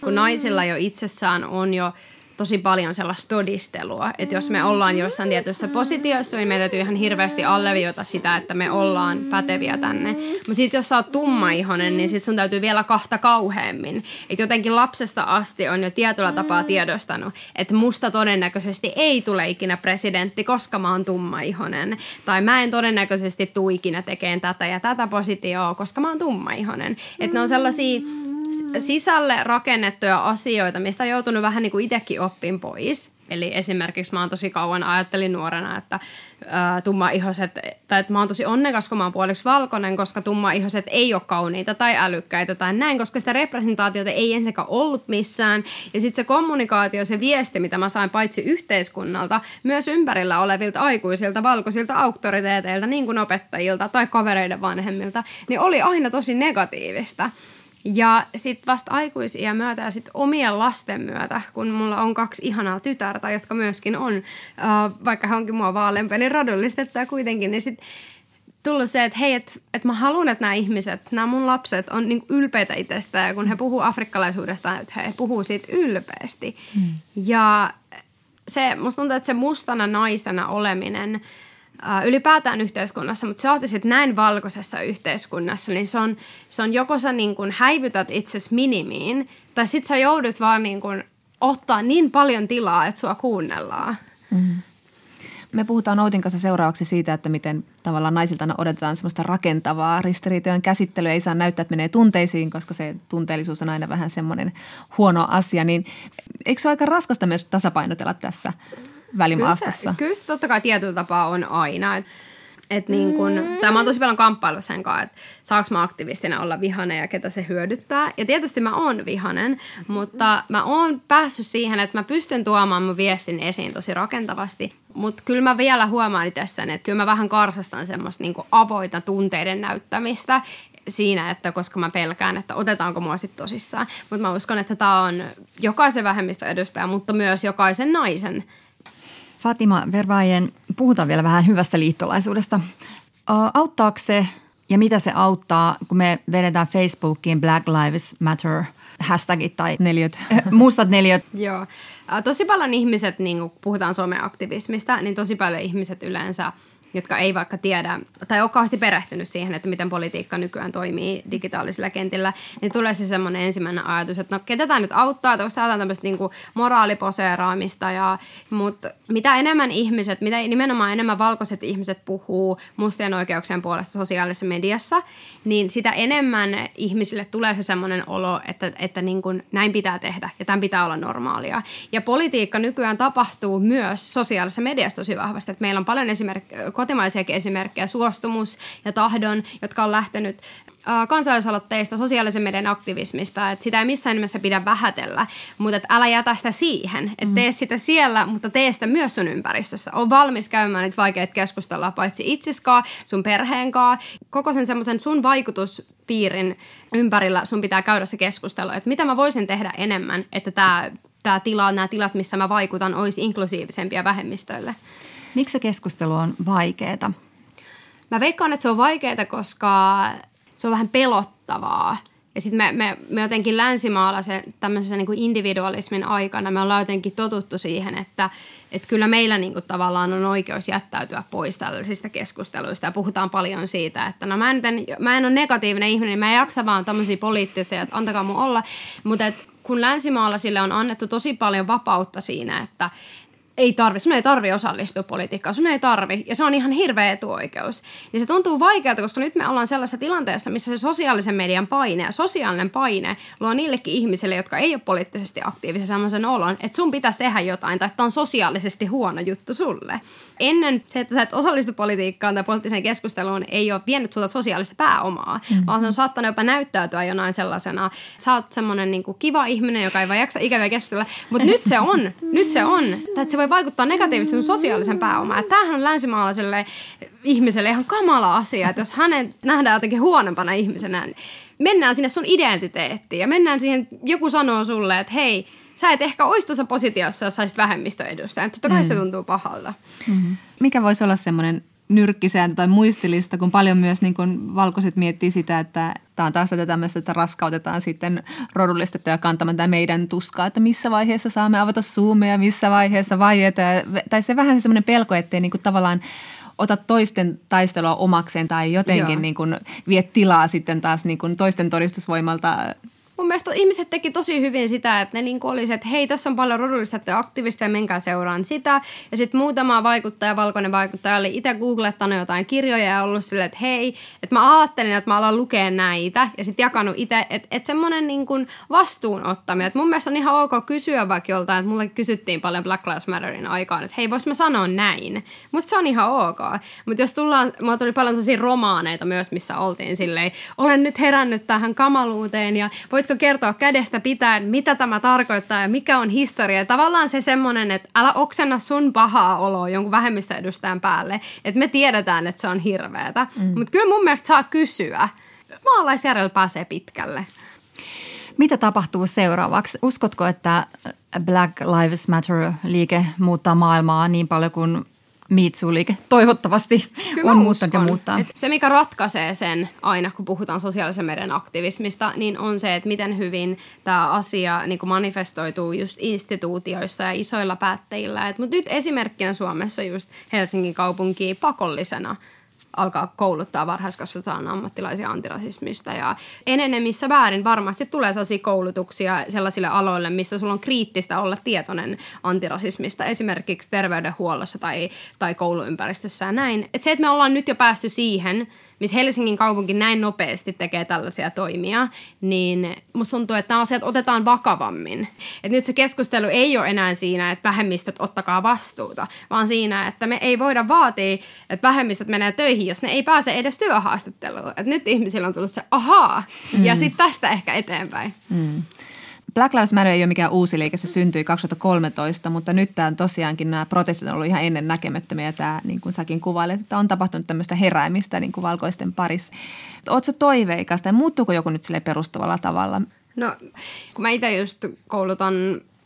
kun naisilla jo itsessään on jo – tosi paljon sellaista todistelua. Että jos me ollaan jossain tietyissä positioissa, niin meidän täytyy ihan hirveästi alleviota sitä, että me ollaan päteviä tänne. Mutta sitten jos sä oot tummaihonen, niin sit sun täytyy vielä kahta kauheammin. Että jotenkin lapsesta asti on jo tietyllä tapaa tiedostanut, että musta todennäköisesti ei tule ikinä presidentti, koska mä oon tummaihonen. Tai mä en todennäköisesti tuu ikinä tekemään tätä ja tätä positioa, koska mä oon tummaihonen. Että ne on sellaisia sisälle rakennettuja asioita, mistä on joutunut vähän niin kuin itsekin oppin pois. Eli esimerkiksi mä oon tosi kauan ajattelin nuorena, että tumma tummaihoset, tai että mä oon tosi onnekas, kun mä oon puoliksi valkoinen, koska tummaihoset ei ole kauniita tai älykkäitä tai näin, koska sitä representaatiota ei ensinnäkään ollut missään. Ja sitten se kommunikaatio, se viesti, mitä mä sain paitsi yhteiskunnalta, myös ympärillä olevilta aikuisilta, valkoisilta auktoriteeteilta, niin kuin opettajilta tai kavereiden vanhemmilta, niin oli aina tosi negatiivista. Ja sitten vasta aikuisia myötä ja sitten omien lasten myötä, kun mulla on kaksi ihanaa tytärtä, jotka myöskin on, vaikka he onkin mua vaalempia, niin rodullistettua kuitenkin, niin sitten tullut se, että hei, että et mä haluan, että nämä ihmiset, nämä mun lapset on niin ylpeitä itsestään ja kun he puhuu afrikkalaisuudesta, että he puhuu siitä ylpeästi. Mm. Ja se, musta tuntuu, että se mustana naisena oleminen – ylipäätään yhteiskunnassa, mutta saati sitten näin valkoisessa yhteiskunnassa, niin se on, se on joko sä niin kuin häivytät itsesi minimiin, tai sitten sä joudut vaan niin kuin ottaa niin paljon tilaa, että sua kuunnellaan. Mm. Me puhutaan Outin kanssa seuraavaksi siitä, että miten tavallaan naisilta odotetaan semmoista rakentavaa ristiriitojen käsittelyä. Ei saa näyttää, että menee tunteisiin, koska se tunteellisuus on aina vähän semmoinen huono asia. Niin eikö se ole aika raskasta myös tasapainotella tässä välimaastossa. Kyllä se, kyllä se totta kai tietyllä tapaa on aina. Et, et niin kun, mm. tai mä oon tosi paljon kamppailu sen kanssa, että saaks mä aktivistina olla vihanen ja ketä se hyödyttää. Ja tietysti mä oon vihanen, mutta mä oon päässyt siihen, että mä pystyn tuomaan mun viestin esiin tosi rakentavasti. Mutta kyllä mä vielä huomaan itsessäni, että kyllä mä vähän karsastan semmoista niinku avoita tunteiden näyttämistä siinä, että koska mä pelkään, että otetaanko mua sitten tosissaan. Mutta mä uskon, että tämä on jokaisen vähemmistön edustaja, mutta myös jokaisen naisen. Fatima Vervaien, puhutaan vielä vähän hyvästä liittolaisuudesta. Auttaako se ja mitä se auttaa, kun me vedetään Facebookiin Black Lives Matter hashtagit tai Neljöt. [LAUGHS] mustat neljöt. Joo. Tosi paljon ihmiset, niin kun puhutaan someaktivismista, niin tosi paljon ihmiset yleensä – jotka ei vaikka tiedä tai ole kauheasti perehtynyt siihen, että miten politiikka nykyään toimii digitaalisilla kentillä, niin tulee se semmoinen ensimmäinen ajatus, että no ketä tämä nyt auttaa, että onko tämä tämmöistä niinku moraaliposeeraamista, ja, mutta mitä enemmän ihmiset, mitä nimenomaan enemmän valkoiset ihmiset puhuu mustien oikeuksien puolesta sosiaalisessa mediassa, niin sitä enemmän ihmisille tulee se semmoinen olo, että, että niin kuin näin pitää tehdä ja tämän pitää olla normaalia. Ja politiikka nykyään tapahtuu myös sosiaalisessa mediassa tosi vahvasti. Että meillä on paljon esimerk- kotimaisiakin esimerkkejä, suostumus ja tahdon, jotka on lähtenyt kansalaisaloitteista, sosiaalisen median aktivismista, että sitä ei missään nimessä pidä vähätellä, mutta että älä jätä sitä siihen, että tee sitä siellä, mutta tee sitä myös sun ympäristössä. On valmis käymään niitä vaikeita keskustelua paitsi itseskaan, sun perheenkaan, koko sen semmoisen sun vaikutuspiirin ympärillä sun pitää käydä se keskustelu, että mitä mä voisin tehdä enemmän, että tämä tämä tila, nämä tilat, missä mä vaikutan, olisi inklusiivisempia vähemmistöille. Miksi se keskustelu on vaikeaa? Mä veikkaan, että se on vaikeaa, koska se on vähän pelottavaa. Ja sitten me, me, me jotenkin länsimaalaisen tämmöisen niin individualismin aikana me ollaan jotenkin totuttu siihen, että, että kyllä meillä niin kuin tavallaan on oikeus jättäytyä pois tällaisista keskusteluista. Ja puhutaan paljon siitä, että no mä en, mä en ole negatiivinen ihminen, niin mä en jaksa vaan tämmöisiä poliittisia, että antakaa mun olla. Mutta kun länsimaalaisille on annettu tosi paljon vapautta siinä, että, ei tarvi, sun ei tarvi osallistua politiikkaan, sun ei tarvi, ja se on ihan hirveä etuoikeus. Niin se tuntuu vaikealta, koska nyt me ollaan sellaisessa tilanteessa, missä se sosiaalisen median paine ja sosiaalinen paine luo niillekin ihmisille, jotka ei ole poliittisesti aktiivisia sellaisen olon, että sun pitäisi tehdä jotain, tai että on sosiaalisesti huono juttu sulle. Ennen se, että sä et osallistu politiikkaan tai poliittiseen keskusteluun, ei ole vienyt sulta sosiaalista pääomaa, mm-hmm. vaan se on saattanut jopa näyttäytyä jonain sellaisena, sä oot semmoinen niin kiva ihminen, joka ei vaan jaksa ikäviä keskustella, mutta nyt se on, nyt se on, että se voi voi vaikuttaa negatiivisesti sun sosiaalisen pääomaan. Että tämähän on länsimaalaiselle ihmiselle ihan kamala asia, että jos hänen nähdään jotenkin huonompana ihmisenä, niin mennään sinne sun identiteettiin ja mennään siihen, joku sanoo sulle, että hei, sä et ehkä olisi tuossa positiossa, jos saisit vähemmistöedustajan. Totta kai mm. se tuntuu pahalta. Mm-hmm. Mikä voisi olla semmoinen nyrkkisääntö tai muistilista, kun paljon myös niin kuin valkoiset miettii sitä, että tämä on taas tätä tämmöistä, että raskautetaan sitten rodullistettuja kantamaan tämä meidän tuskaa, että missä vaiheessa saamme avata Zoomia, missä vaiheessa vaiheita. Tai se vähän semmoinen pelko, ettei niin kuin tavallaan ota toisten taistelua omakseen tai jotenkin niin kuin vie tilaa sitten taas niin kuin toisten todistusvoimalta mun mielestä ihmiset teki tosi hyvin sitä, että ne niin olisi, että hei, tässä on paljon rodullistettuja aktivisteja, menkää seuraan sitä. Ja sitten muutama vaikuttaja, valkoinen vaikuttaja, oli itse googlettanut jotain kirjoja ja ollut silleen, että hei, että mä ajattelin, että mä alan lukea näitä ja sitten jakanut itse, että, että semmoinen niin vastuunottaminen. Että mun mielestä on ihan ok kysyä vaikka joltain, että mulle kysyttiin paljon Black Lives Matterin aikaan, että hei, vois mä sanoa näin. Musta se on ihan ok. Mutta jos tullaan, mulla tuli paljon sellaisia romaaneita myös, missä oltiin silleen, olen nyt herännyt tähän kamaluuteen ja voit voitko kertoa kädestä pitäen, mitä tämä tarkoittaa ja mikä on historia. Tavallaan se semmoinen, että älä oksenna sun pahaa oloa jonkun vähemmistöedustajan päälle, että me tiedetään, että se on hirveätä. Mm. Mutta kyllä mun mielestä saa kysyä. Maalaisjärjellä pääsee pitkälle. Mitä tapahtuu seuraavaksi? Uskotko, että Black Lives Matter-liike muuttaa maailmaa niin paljon kuin miitsuliike toivottavasti Kyllä on muuttanut ja muuttaa. Se, mikä ratkaisee sen aina, kun puhutaan sosiaalisen median aktivismista, niin on se, että miten hyvin tämä asia niin manifestoituu just instituutioissa ja isoilla päättäjillä. Mutta nyt esimerkkinä Suomessa just Helsingin kaupunki pakollisena – alkaa kouluttaa varhaiskasvatetaan ammattilaisia antirasismista ja enenemissä väärin varmasti tulee sellaisia koulutuksia sellaisille aloille, missä sulla on kriittistä olla tietoinen antirasismista, esimerkiksi terveydenhuollossa tai, tai kouluympäristössä ja näin. Et se, että me ollaan nyt jo päästy siihen, missä Helsingin kaupunki näin nopeasti tekee tällaisia toimia, niin musta tuntuu, että nämä asiat otetaan vakavammin. Et nyt se keskustelu ei ole enää siinä, että vähemmistöt ottakaa vastuuta, vaan siinä, että me ei voida vaatia, että vähemmistöt menee töihin, jos ne ei pääse edes työhaastatteluun. Et nyt ihmisillä on tullut se ahaa, mm. ja sitten tästä ehkä eteenpäin. Mm. Black Lives Matter ei ole mikään uusi liike, se syntyi 2013, mutta nyt tämä tosiaankin nämä protestit on ollut ihan ennen näkemättömiä. Tämä, niin kuin säkin kuvailet, että on tapahtunut tämmöistä heräämistä niin kuin valkoisten parissa. Oletko toiveikas tai muuttuuko joku nyt sille perustavalla tavalla? No, kun mä itse just koulutan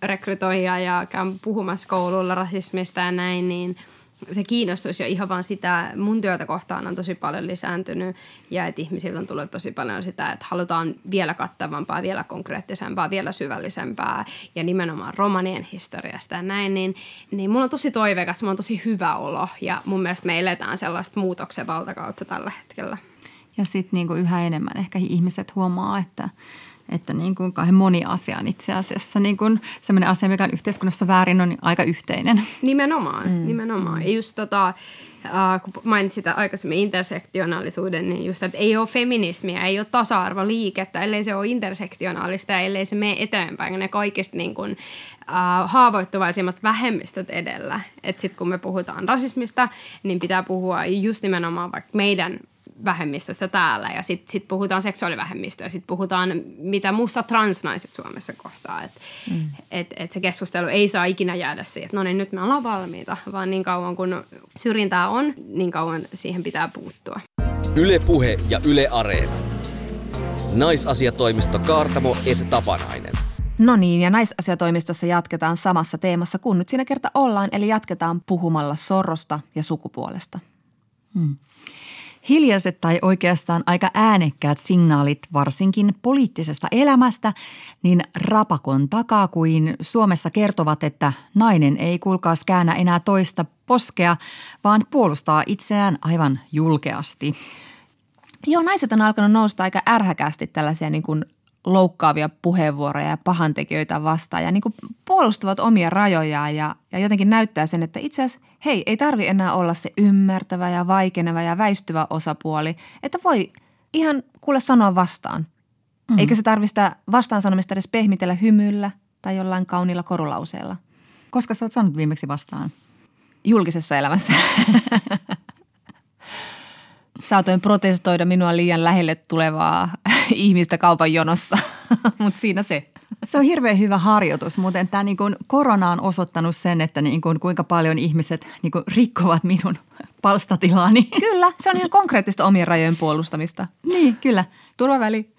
rekrytoijia ja käyn puhumassa koululla rasismista ja näin, niin – se kiinnostus jo ihan vaan sitä mun työtä kohtaan on tosi paljon lisääntynyt ja että ihmisiltä on tullut tosi paljon sitä, että halutaan vielä kattavampaa, vielä konkreettisempaa, vielä syvällisempää ja nimenomaan romanien historiasta ja näin, niin, niin mulla on tosi toiveikas, mulla on tosi hyvä olo ja mun mielestä me eletään sellaista muutoksen valtakautta tällä hetkellä. Ja sitten niinku yhä enemmän ehkä ihmiset huomaa, että – että niin kuin kauhean moni asia on itse asiassa niin kuin sellainen asia, mikä on yhteiskunnassa väärin, on aika yhteinen. Nimenomaan, mm. nimenomaan. Just tota, äh, kun mainitsit aikaisemmin intersektionaalisuuden, niin just, että ei ole feminismiä, ei ole tasa-arvoliikettä, ellei se ole intersektionaalista ja ellei se mene eteenpäin. Ne kaikista niin kuin, äh, haavoittuvaisimmat vähemmistöt edellä. Että sitten kun me puhutaan rasismista, niin pitää puhua just nimenomaan vaikka meidän vähemmistöstä täällä ja sitten sit puhutaan seksuaalivähemmistöä ja sitten puhutaan mitä musta transnaiset Suomessa kohtaa. Että mm. et, et se keskustelu ei saa ikinä jäädä siihen, että no niin nyt me ollaan valmiita, vaan niin kauan kun syrjintää on, niin kauan siihen pitää puuttua. Yle Puhe ja Yle Areena. Naisasiatoimisto Kaartamo et Tapanainen. No niin, ja naisasiatoimistossa jatketaan samassa teemassa kun nyt siinä kerta ollaan, eli jatketaan puhumalla sorrosta ja sukupuolesta. Hmm. Hiljaiset tai oikeastaan aika äänekkäät signaalit varsinkin poliittisesta elämästä, niin rapakon takaa kuin Suomessa kertovat, että nainen ei kuulkaas käännä enää toista poskea, vaan puolustaa itseään aivan julkeasti. Joo, naiset on alkanut nousta aika ärhäkästi tällaisia niin kuin loukkaavia puheenvuoroja ja pahantekijöitä vastaan ja niin kuin puolustavat omia rajojaan ja, ja jotenkin näyttää sen, että itse asiassa hei, ei tarvi enää olla se ymmärtävä ja vaikeneva ja väistyvä osapuoli, että voi ihan kuule sanoa vastaan. Mm. Eikä se tarvitse sitä vastaan sanomista edes pehmitellä hymyllä tai jollain kauniilla korulauseella. Koska sä oot sanonut viimeksi vastaan? Julkisessa elämässä. [LAUGHS] Saatoin protestoida minua liian lähelle tulevaa [LAUGHS] ihmistä kaupan jonossa, [LAUGHS] mutta siinä se. Se on hirveän hyvä harjoitus, mutta tämä niin kuin korona on osoittanut sen, että niin kuin kuinka paljon ihmiset niin kuin rikkovat minun [LAUGHS] palstatilaani. Kyllä, se on ihan konkreettista omien rajojen puolustamista. Niin, kyllä. Turvaväli.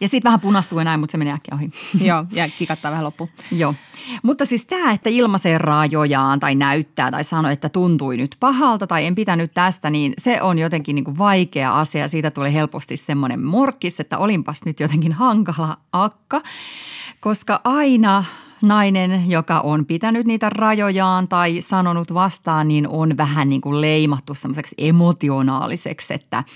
Ja sitten vähän punastuu näin, mutta se menee äkkiä ohi. [LAUGHS] Joo, ja kikattaa vähän loppu. Joo. Mutta siis tämä, että ilmaisee rajojaan tai näyttää tai sanoo, että tuntui nyt pahalta tai en pitänyt tästä, niin se on jotenkin niin kuin vaikea asia. Siitä tulee helposti semmoinen morkkis, että olinpas nyt jotenkin hankala akka, koska aina nainen, joka on pitänyt niitä rajojaan tai sanonut vastaan, niin on vähän niin kuin leimattu semmoiseksi emotionaaliseksi, että –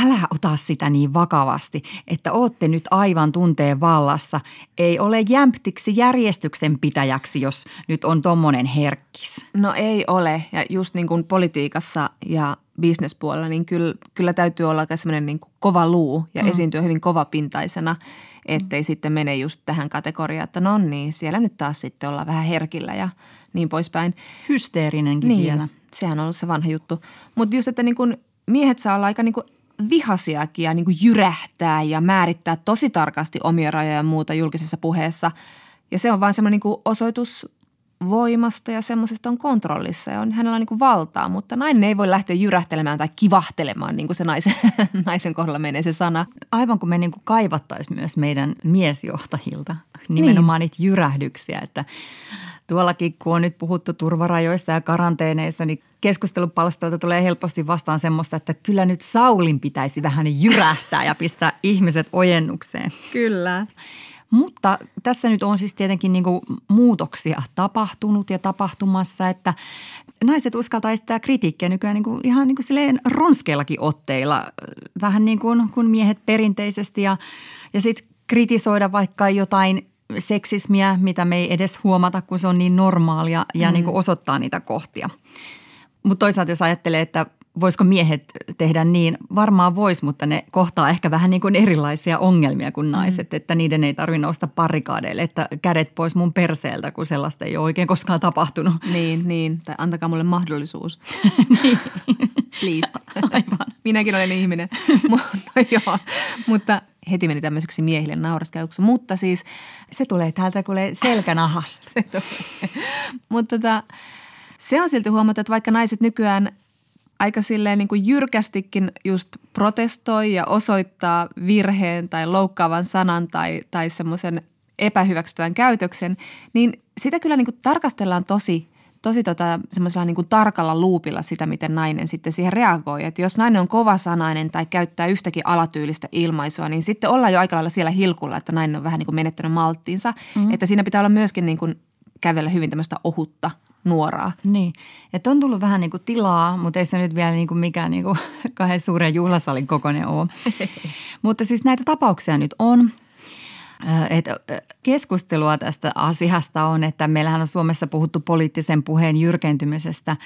älä ota sitä niin vakavasti, että ootte nyt aivan tunteen vallassa. Ei ole jämptiksi järjestyksen pitäjäksi, jos nyt on tommonen herkkis. No ei ole. Ja just niin kuin politiikassa ja bisnespuolella, niin kyllä, kyllä täytyy olla semmoinen niin kova luu ja mm. esiintyä hyvin kovapintaisena, ettei mm. sitten mene just tähän kategoriaan, että no niin, siellä nyt taas sitten olla vähän herkillä ja niin poispäin. Hysteerinenkin niin, vielä. Sehän on ollut se vanha juttu. Mutta just, että niin kuin miehet saa olla aika niin kuin vihasiakin ja niin kuin jyrähtää ja määrittää tosi tarkasti omia rajoja ja muuta julkisessa puheessa. Ja se on vain semmoinen niin osoitus voimasta ja semmoisesta on kontrollissa ja on, hänellä on niin kuin valtaa, mutta nainen ei voi lähteä jyrähtelemään tai kivahtelemaan, niin kuin se naisen, [LAUGHS] naisen kohdalla menee se sana. Aivan kuin me niin kuin kaivattaisiin myös meidän miesjohtajilta nimenomaan niin. niitä jyrähdyksiä, että tuollakin kun on nyt puhuttu turvarajoista ja karanteeneista, niin keskustelupalstoilta tulee helposti vastaan semmoista, että kyllä nyt Saulin pitäisi vähän jyrähtää ja pistää ihmiset ojennukseen. Kyllä. Mutta tässä nyt on siis tietenkin niin kuin muutoksia tapahtunut ja tapahtumassa, että naiset uskaltaa esittää kritiikkiä nykyään niin kuin ihan niin kuin silleen ronskeillakin otteilla, vähän niin kuin, kuin miehet perinteisesti ja, ja sitten kritisoida vaikka jotain seksismiä, mitä me ei edes huomata, kun se on niin normaalia ja mm. niin kuin osoittaa niitä kohtia. Mutta toisaalta jos ajattelee, että voisiko miehet tehdä niin, varmaan vois, mutta ne kohtaa ehkä vähän niin kuin erilaisia ongelmia kuin mm. naiset, mm. että niiden ei tarvitse nousta parikaadeille, että kädet pois mun perseeltä, kun sellaista ei ole oikein koskaan tapahtunut. Niin, niin. Tai antakaa mulle mahdollisuus. [LAUGHS] niin. Please. Aivan. Minäkin olen ihminen. [LAUGHS] no joo, mutta heti meni tämmöiseksi miehille naureskeluksi. Mutta siis Se tulee täältä kuule selkänahasta. mutta tota, se on silti huomattu, että vaikka naiset nykyään aika silleen niin kuin jyrkästikin just protestoi ja osoittaa virheen tai loukkaavan sanan tai, tai semmoisen epähyväksyttävän käytöksen, niin sitä kyllä niin kuin tarkastellaan tosi tosi tota, semmoisella niin kuin tarkalla luupilla sitä, miten nainen sitten siihen reagoi. Että jos nainen on kovasanainen tai käyttää yhtäkin alatyylistä ilmaisua, niin sitten ollaan jo aika lailla siellä hilkulla, että nainen on vähän niin kuin menettänyt malttiinsa. Mm-hmm. Että siinä pitää olla myöskin niin kuin kävellä hyvin tämmöistä ohutta nuoraa. Niin, että on tullut vähän niin kuin tilaa, mutta ei se nyt vielä niin kuin mikään [LAUGHS] niin kuin kahden suuren juhlasalin kokoinen ole. [LAUGHS] mutta siis näitä tapauksia nyt on. Et keskustelua tästä asiasta on, että meillähän on Suomessa puhuttu poliittisen puheen jyrkentymisestä,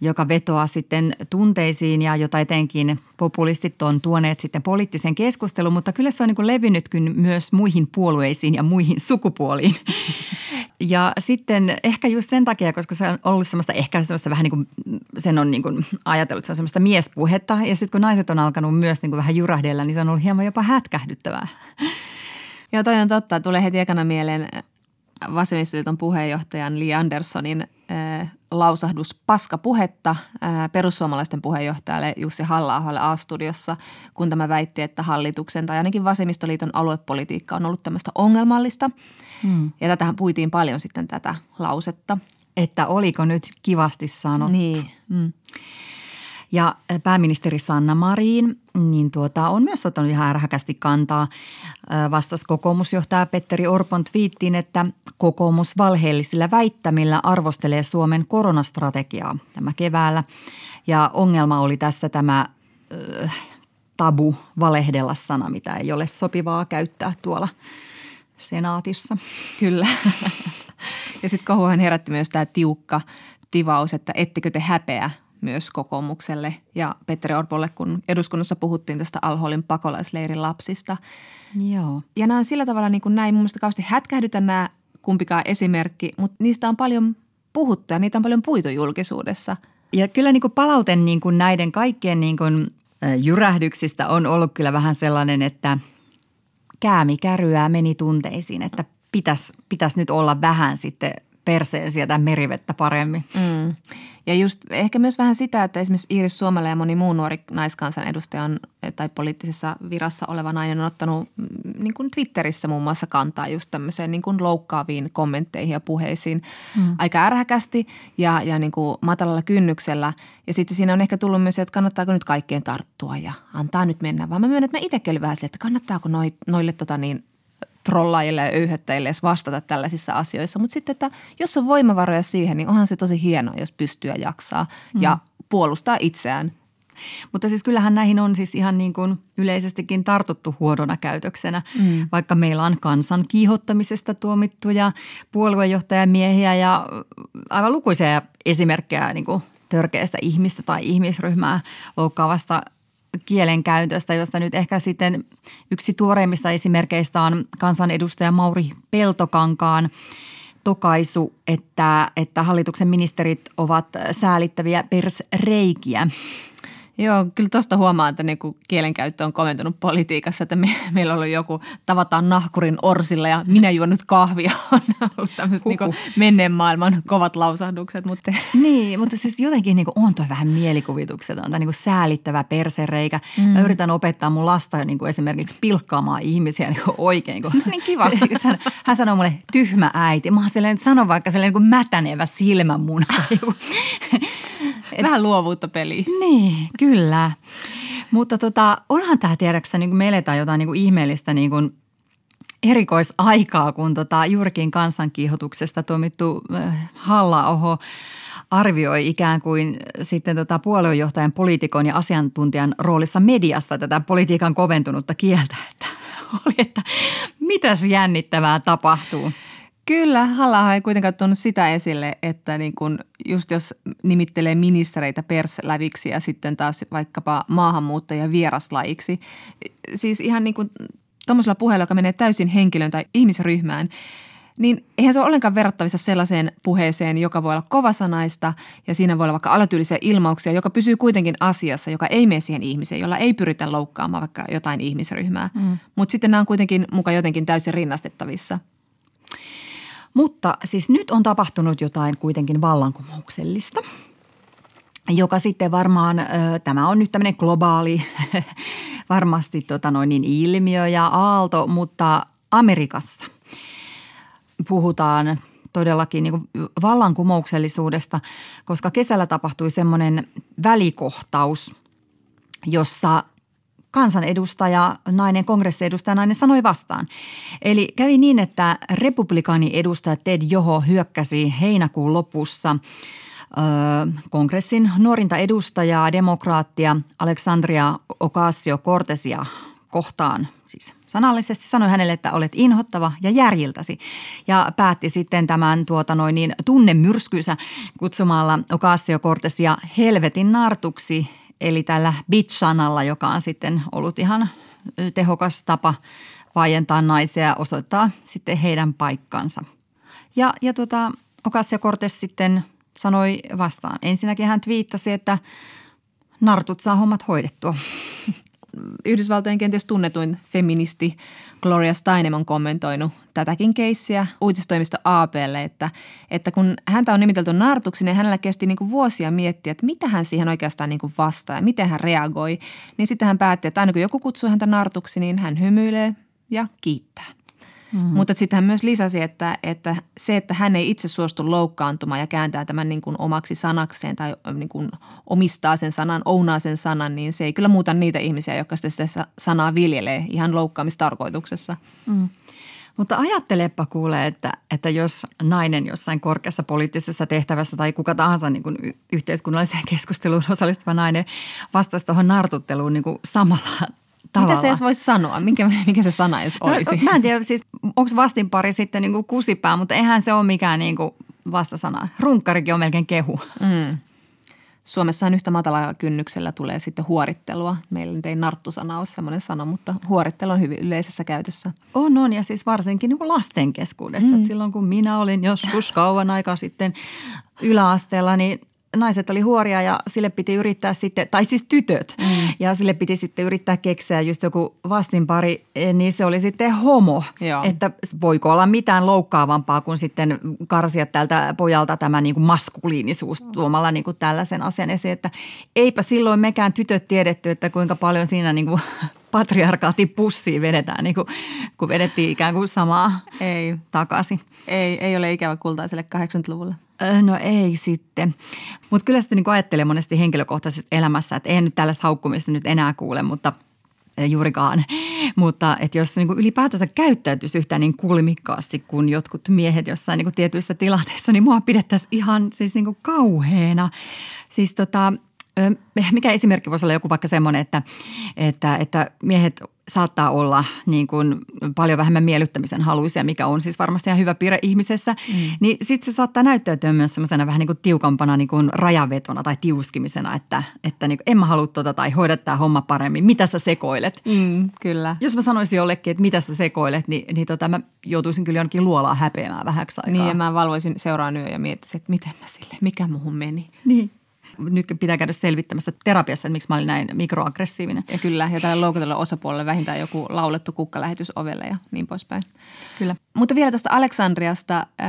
joka vetoaa sitten tunteisiin ja jota etenkin populistit on tuoneet sitten poliittisen keskustelun, mutta kyllä se on niin levinnytkin myös muihin puolueisiin ja muihin sukupuoliin. [LAUGHS] Ja sitten ehkä just sen takia, koska se on ollut semmoista ehkä semmoista vähän niin kuin, sen on niin kuin ajatellut, että se on semmoista miespuhetta ja sitten kun naiset on alkanut myös niin kuin vähän jyrähdellä, niin se on ollut hieman jopa hätkähdyttävää. Joo, toi on totta. Tulee heti ekana mieleen Vasemmistoliiton puheenjohtajan Li Anderssonin äh, lausahdus paskapuhetta äh, perussuomalaisten puheenjohtajalle Jussi halla A-studiossa, kun tämä väitti, että hallituksen tai ainakin Vasemmistoliiton aluepolitiikka on ollut tämmöistä ongelmallista. Hmm. Ja tätähän puitiin paljon sitten tätä lausetta. Että oliko nyt kivasti sanottu. Niin. Hmm. Ja pääministeri Sanna Marin niin tuota, on myös ottanut ihan ärhäkästi kantaa. Vastas kokoomusjohtaja Petteri Orpon twiittiin, että kokoomus valheellisilla väittämillä arvostelee Suomen koronastrategiaa tämä keväällä. Ja ongelma oli tässä tämä äh, tabu valehdella sana, mitä ei ole sopivaa käyttää tuolla senaatissa. Kyllä. [LAUGHS] ja sitten kohuhan herätti myös tämä tiukka tivaus, että ettekö te häpeä myös kokoomukselle ja Petteri Orpolle, kun eduskunnassa puhuttiin tästä Alholin pakolaisleirin lapsista. Joo. Ja nämä on sillä tavalla niin kuin näin mun mielestä kauheasti hätkähdytä nämä kumpikaan esimerkki, mutta niistä on paljon puhuttu ja niitä on paljon puitu julkisuudessa. Ja kyllä niin kuin palaute niin kuin näiden kaikkien niin kuin jyrähdyksistä on ollut kyllä vähän sellainen, että käämi käryää meni tunteisiin, että pitäisi pitäis nyt olla vähän sitten perseen sieltä merivettä paremmin. Mm. Ja just ehkä myös vähän sitä, että esimerkiksi Iiris Suomella ja moni muu nuori naiskansanedustaja on, tai poliittisessa virassa oleva nainen on ottanut mm, niin kuin Twitterissä muun muassa kantaa just tämmöiseen niin kuin loukkaaviin kommentteihin ja puheisiin mm. aika ärhäkästi ja, ja niin kuin matalalla kynnyksellä. Ja sitten siinä on ehkä tullut myös se, että kannattaako nyt kaikkeen tarttua ja antaa nyt mennä. Vaan mä myönnän, että mä itsekin olin vähän se, että kannattaako noi, noille tota niin, trollaajille ja öyhöttäjille edes vastata tällaisissa asioissa. Mutta sitten, että jos on voimavaroja siihen, niin onhan se tosi hienoa, jos pystyy ja jaksaa mm. ja puolustaa itseään. Mutta siis kyllähän näihin on siis ihan niin kuin yleisestikin tartuttu huonona käytöksenä, mm. vaikka meillä on kansan kiihottamisesta tuomittuja puoluejohtajamiehiä ja aivan lukuisia esimerkkejä niin kuin törkeästä ihmistä tai ihmisryhmää loukkaavasta kielenkäytöstä, josta nyt ehkä sitten yksi tuoreimmista esimerkkeistä on kansanedustaja Mauri Peltokankaan tokaisu, että, että hallituksen ministerit ovat säälittäviä persreikiä. Joo, kyllä tuosta huomaa, että niinku kielenkäyttö on komentunut politiikassa, että me, meillä on ollut joku tavataan nahkurin orsilla ja minä juon nyt kahvia. [LAUGHS] On ollut tämmöiset niinku menneen maailman kovat lausahdukset. Mutta. Niin, mutta siis jotenkin niinku on toi vähän mielikuvituksetonta, niinku säälittävä persereikä. Mm. Mä yritän opettaa mun lasta niinku esimerkiksi pilkkaamaan ihmisiä niinku oikein. Kun, [LAUGHS] niin kiva. hän, hän sanoo mulle tyhmä äiti. Mä oon sano vaikka sellainen niinku mätänevä [LAUGHS] silmämuna. Vähän luovuutta peliin. Niin, kyllä. Mutta tota, onhan tämä tiedäksä, niin me eletään jotain niin kuin ihmeellistä niin kuin erikoisaikaa, kun tota juurikin kansankiihotuksesta tuomittu äh, halla arvioi ikään kuin sitten tota puoluejohtajan, poliitikon ja asiantuntijan roolissa mediasta tätä politiikan koventunutta kieltä, [LAUGHS] että oli, että mitäs jännittävää tapahtuu. Kyllä, halla ei kuitenkaan tuonut sitä esille, että niin kun just jos nimittelee ministereitä persläviksi ja sitten taas vaikkapa maahanmuuttajia vieraslajiksi, siis ihan niin kuin tuommoisella puheella, joka menee täysin henkilön tai ihmisryhmään, niin eihän se ole ollenkaan verrattavissa sellaiseen puheeseen, joka voi olla kovasanaista ja siinä voi olla vaikka alatyylisiä ilmauksia, joka pysyy kuitenkin asiassa, joka ei mene siihen ihmiseen, jolla ei pyritä loukkaamaan vaikka jotain ihmisryhmää. Mm. Mutta sitten nämä on kuitenkin mukaan jotenkin täysin rinnastettavissa. Mutta siis nyt on tapahtunut jotain kuitenkin vallankumouksellista – joka sitten varmaan, tämä on nyt tämmöinen globaali [LAUGHS] varmasti tota noin niin ilmiö ja aalto, mutta Amerikassa puhutaan todellakin niin vallankumouksellisuudesta, koska kesällä tapahtui semmoinen välikohtaus, jossa kansanedustaja, nainen, kongressiedustaja nainen sanoi vastaan. Eli kävi niin, että republikaani edustaja Ted Joho hyökkäsi heinäkuun lopussa – kongressin nuorinta edustajaa, demokraattia Alexandria Ocasio-Cortesia kohtaan siis sanallisesti sanoi hänelle, että olet inhottava ja järjiltäsi. Ja päätti sitten tämän tuota noin niin tunnemyrskynsä kutsumalla Ocasio-Cortesia helvetin nartuksi, eli tällä bitch-sanalla, joka on sitten ollut ihan tehokas tapa vaientaa naisia ja osoittaa sitten heidän paikkansa. Ja, ja tuota, Ocasio-Cortez sitten sanoi vastaan. Ensinnäkin hän twiittasi, että nartut saa hommat hoidettua. Yhdysvaltojen kenties tunnetuin feministi Gloria Steinem on kommentoinut tätäkin keissiä uutistoimisto APlle, että, että kun häntä on nimitelty nartuksi, niin hänellä kesti niin kuin vuosia miettiä, että mitä hän siihen oikeastaan niin kuin vastaa ja miten hän reagoi. Niin sitten hän päätti, että aina kun joku kutsuu häntä nartuksi, niin hän hymyilee ja kiittää. Mm. Mutta sitten hän myös lisäsi, että, että se, että hän ei itse suostu loukkaantumaan ja kääntää tämän niin kuin omaksi sanakseen tai niin kuin omistaa sen sanan, ounaa sen sanan, niin se ei kyllä muuta niitä ihmisiä, jotka sitä sanaa viljelee ihan loukkaamistarkoituksessa. Mm. Mutta ajattelepa kuule, että, että jos nainen jossain korkeassa poliittisessa tehtävässä tai kuka tahansa niin kuin yhteiskunnalliseen [LAUGHS] keskusteluun osallistuva nainen vastaisi tuohon nartutteluun niin kuin samalla tavalla. Mitä se edes voisi sanoa? Mikä, mikä se sana edes no, olisi? No, mä en tiedä, siis onko vastinpari sitten niin kuin kusipää, mutta eihän se ole mikään niin kuin vastasana. Runkkarikin on melkein kehu. Mm. Suomessahan yhtä matalalla kynnyksellä tulee sitten huorittelua. Meillä nyt ei narttusana ole semmoinen sana, mutta huorittelu on hyvin yleisessä käytössä. On, on ja siis varsinkin niin kuin lasten keskuudessa. Mm. silloin kun minä olin joskus kauan aikaa sitten yläasteella, niin naiset oli huoria ja sille piti yrittää sitten, tai siis tytöt, mm. ja sille piti sitten yrittää keksiä just joku vastinpari, eh, niin se oli sitten homo. Joo. Että voiko olla mitään loukkaavampaa kuin sitten karsia tältä pojalta tämä niin kuin maskuliinisuus tuomalla niin kuin tällaisen asian esiin, että eipä silloin mekään tytöt tiedetty, että kuinka paljon siinä niin kuin [LAUGHS] patriarkaatin pussiin vedetään, niin kuin, kun vedettiin ikään kuin samaa ei. takaisin. Ei, ei ole ikävä kultaiselle 80-luvulla. No ei sitten. Mutta kyllä sitten niin ajattelee monesti henkilökohtaisessa elämässä, että en nyt tällaista haukkumista nyt enää kuule, mutta juurikaan. [LAUGHS] Mutta että jos niin kuin ylipäätänsä käyttäytyisi yhtään niin kulmikkaasti kuin jotkut miehet jossain niin kuin tietyissä tilanteissa, niin mua pidettäisiin ihan siis niin kuin kauheena. Siis tota, mikä esimerkki voisi olla joku vaikka semmoinen, että, että, että miehet saattaa olla niin kuin paljon vähemmän miellyttämisen haluisia, mikä on siis varmasti ihan hyvä piirre ihmisessä, mm. niin sitten se saattaa näyttäytyä myös semmoisena vähän niin kuin tiukampana niin kuin rajavetona tai tiuskimisena, että, että niin kuin, en mä halua tuota tai hoida tämä homma paremmin. Mitä sä sekoilet? Mm, kyllä. Jos mä sanoisin jollekin, että mitä sä sekoilet, niin, niin tota, mä joutuisin kyllä jonnekin luolaa häpeämään vähäksi aikaa. Niin ja mä valvoisin seuraan yö ja miettisin, että miten mä sille, mikä muuhun meni. Niin nyt pitää käydä selvittämässä terapiassa, että miksi mä olin näin mikroaggressiivinen. Ja kyllä, ja tällä loukatulla osapuolelle vähintään joku laulettu kukkalähetys ovelle ja niin poispäin. Kyllä. Mutta vielä tästä Aleksandriasta. Äh,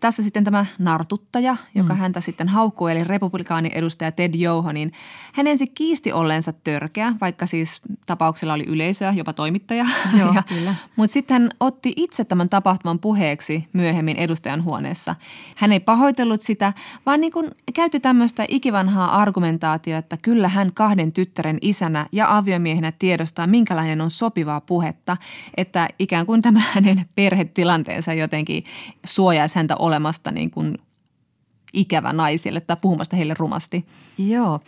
tässä sitten tämä nartuttaja, joka mm. häntä sitten haukkuu, eli republikaani edustaja Ted Joho, niin hän ensin kiisti olleensa törkeä, vaikka siis tapauksella oli yleisöä, jopa toimittaja. [LAUGHS] Joo, [LAUGHS] ja, kyllä. Mutta sitten hän otti itse tämän tapahtuman puheeksi myöhemmin edustajan huoneessa. Hän ei pahoitellut sitä, vaan niin kuin käytti tämmöistä ikivanhaa argumentaatiota, että kyllä hän kahden tyttären isänä ja aviomiehenä tiedostaa, minkälainen on sopivaa puhetta, että ikään kuin tämä [LAUGHS] hänen perhetilanteensa jotenkin suojaisi häntä olemasta niin kuin ikävä naisille tai puhumasta heille rumasti. Joo,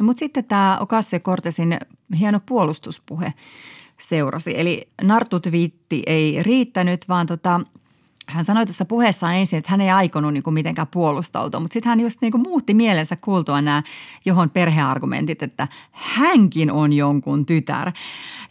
no mutta sitten tämä Ocasio Cortesin hieno puolustuspuhe seurasi. Eli nartutviitti ei riittänyt, vaan tota, hän sanoi tässä puheessaan ensin, että hän ei aikonut niin kuin mitenkään puolustautua, mutta sitten hän just niin kuin muutti mielensä kuultua nämä johon perheargumentit, että hänkin on jonkun tytär.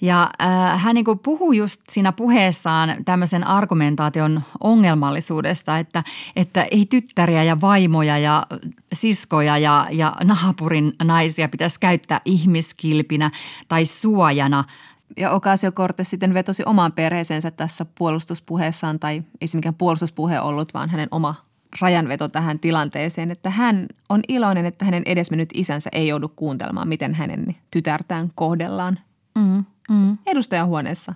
Ja äh, hän niin kuin puhuu just siinä puheessaan tämmöisen argumentaation ongelmallisuudesta, että, että ei tyttäriä ja vaimoja ja siskoja ja, ja naapurin naisia pitäisi käyttää ihmiskilpinä tai suojana – ja Ocasio Cortez sitten vetosi omaan perheeseensä tässä puolustuspuheessaan, tai ei se mikään puolustuspuhe ollut, vaan hänen oma rajanveto tähän tilanteeseen, että hän on iloinen, että hänen edesmennyt isänsä ei joudu kuuntelemaan, miten hänen tytärtään kohdellaan mm, mm. edustajahuoneessa.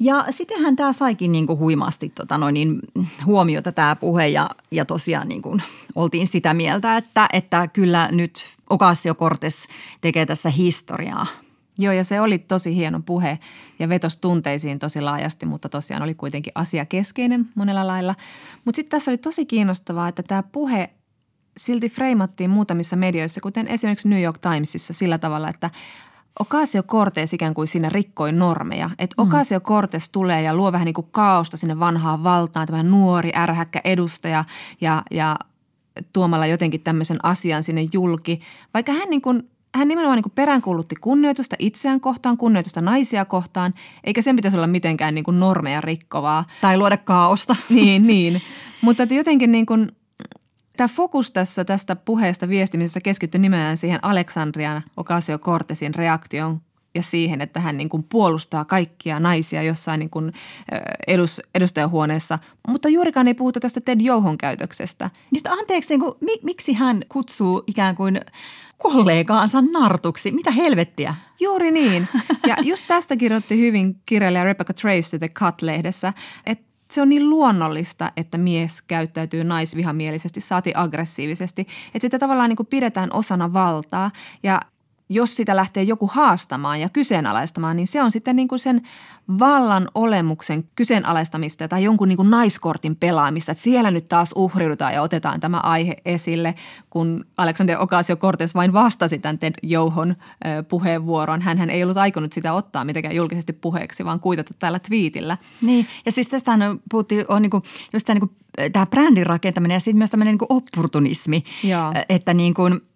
Ja sittenhän tämä saikin niin kuin huimasti tota noin, niin huomiota tämä puhe ja, ja tosiaan niin kuin oltiin sitä mieltä, että, että kyllä nyt Ocasio Cortez tekee tässä historiaa – Joo, ja se oli tosi hieno puhe ja vetos tunteisiin tosi laajasti, mutta tosiaan oli kuitenkin asiakeskeinen monella lailla. Mutta sitten tässä oli tosi kiinnostavaa, että tämä puhe silti freimattiin muutamissa medioissa, kuten esimerkiksi New York Timesissa sillä tavalla, että Ocasio Cortez ikään kuin siinä rikkoi normeja. Että mm. Ocasio Cortez tulee ja luo vähän niin kuin kaosta sinne vanhaan valtaan, tämä nuori ärhäkkä edustaja ja, ja tuomalla jotenkin tämmöisen asian sinne julki. Vaikka hän niin kuin hän nimenomaan niin peräänkuulutti kunnioitusta itseään kohtaan, kunnioitusta naisia kohtaan, eikä sen pitäisi olla mitenkään niin kuin normeja rikkovaa. Tai luoda kaaosta. [LAUGHS] niin, niin. Mutta että jotenkin niin kuin, tämä fokus tässä tästä puheesta viestimisessä keskittyi nimenomaan siihen Aleksandrian Ocasio-Cortezin reaktioon ja siihen, että hän niin kuin puolustaa kaikkia naisia jossain niin kuin edus, edustajahuoneessa. Mutta juurikaan ei puhuta tästä Ted Johon käytöksestä. Nyt anteeksi, niin kuin, mi, miksi hän kutsuu ikään kuin kollegaansa nartuksi? Mitä helvettiä? Juuri niin. [LAUGHS] Ja just tästä kirjoitti hyvin kirjailija Rebecca Tracy The Cut-lehdessä, että se on niin luonnollista, että mies käyttäytyy naisvihamielisesti, saati aggressiivisesti. Että sitä tavallaan niin kuin pidetään osana valtaa ja jos sitä lähtee joku haastamaan ja kyseenalaistamaan, niin se on sitten niin kuin sen vallan olemuksen kyseenalaistamista tai jonkun niin kuin naiskortin pelaamista. Että siellä nyt taas uhriudutaan ja otetaan tämä aihe esille, kun Alexander Ocasio-Cortez vain vastasi tämän Ted Jouhon puheenvuoron. Hän ei ollut aikonut sitä ottaa mitenkään julkisesti puheeksi, vaan kuitata tällä twiitillä. Niin, ja siis tästä puhuttiin, on niin kuin, just tämä, niin kuin, tämä brändin rakentaminen ja sitten myös tämmöinen niin opportunismi, Joo. että niin kuin –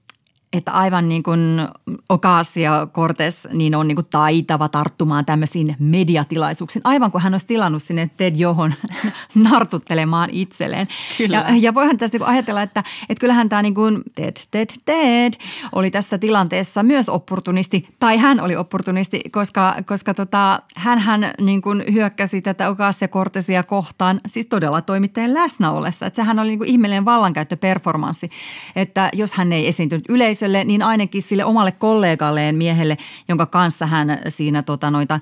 että aivan niin kuin Ocasio Cortez niin on niin kuin taitava tarttumaan tämmöisiin mediatilaisuuksiin, aivan kuin hän olisi tilannut sinne Ted Johon [LAUGHS] nartuttelemaan itselleen. Kyllä. Ja, ja voihan tässä niin ajatella, että, että kyllähän tämä niin kuin Ted, Ted, Ted oli tässä tilanteessa myös opportunisti, tai hän oli opportunisti, koska, koska tota, hän, hän niin kuin hyökkäsi tätä Ocasio Cortezia kohtaan, siis todella toimittajien läsnä ollessa. Että sehän oli niin kuin ihmeellinen vallankäyttöperformanssi, että jos hän ei esiintynyt yleisölle, yleisölle, niin ainakin sille omalle kollegalleen miehelle, jonka kanssa hän siinä tota noita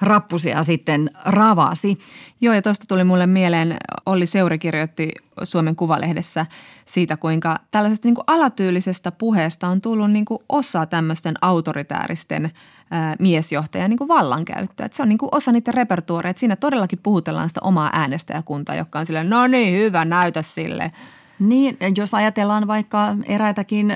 rappusia sitten ravasi. Joo, ja tuosta tuli mulle mieleen, Olli Seuri kirjoitti Suomen Kuvalehdessä siitä, kuinka tällaisesta niin kuin alatyylisestä puheesta on tullut niin kuin osa tämmöisten autoritääristen ää, miesjohtajan niin kuin vallankäyttöä. Et se on niin kuin osa niitä repertuoreja, että siinä todellakin puhutellaan sitä omaa äänestäjäkuntaa, joka on silleen, no niin, hyvä, näytä sille – niin, jos ajatellaan vaikka eräitäkin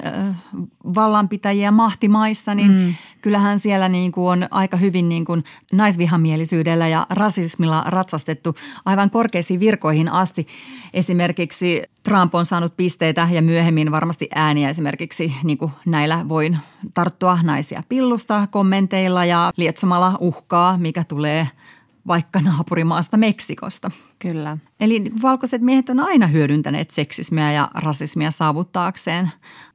vallanpitäjiä mahtimaissa, niin mm. kyllähän siellä niin kuin on aika hyvin niin kuin naisvihamielisyydellä ja rasismilla ratsastettu aivan korkeisiin virkoihin asti. Esimerkiksi Trump on saanut pisteitä ja myöhemmin varmasti ääniä esimerkiksi niin kuin näillä voin tarttua naisia pillusta kommenteilla ja lietsomalla uhkaa, mikä tulee – vaikka naapurimaasta Meksikosta. Kyllä. Eli valkoiset miehet on aina hyödyntäneet seksismiä ja rasismia saavuttaakseen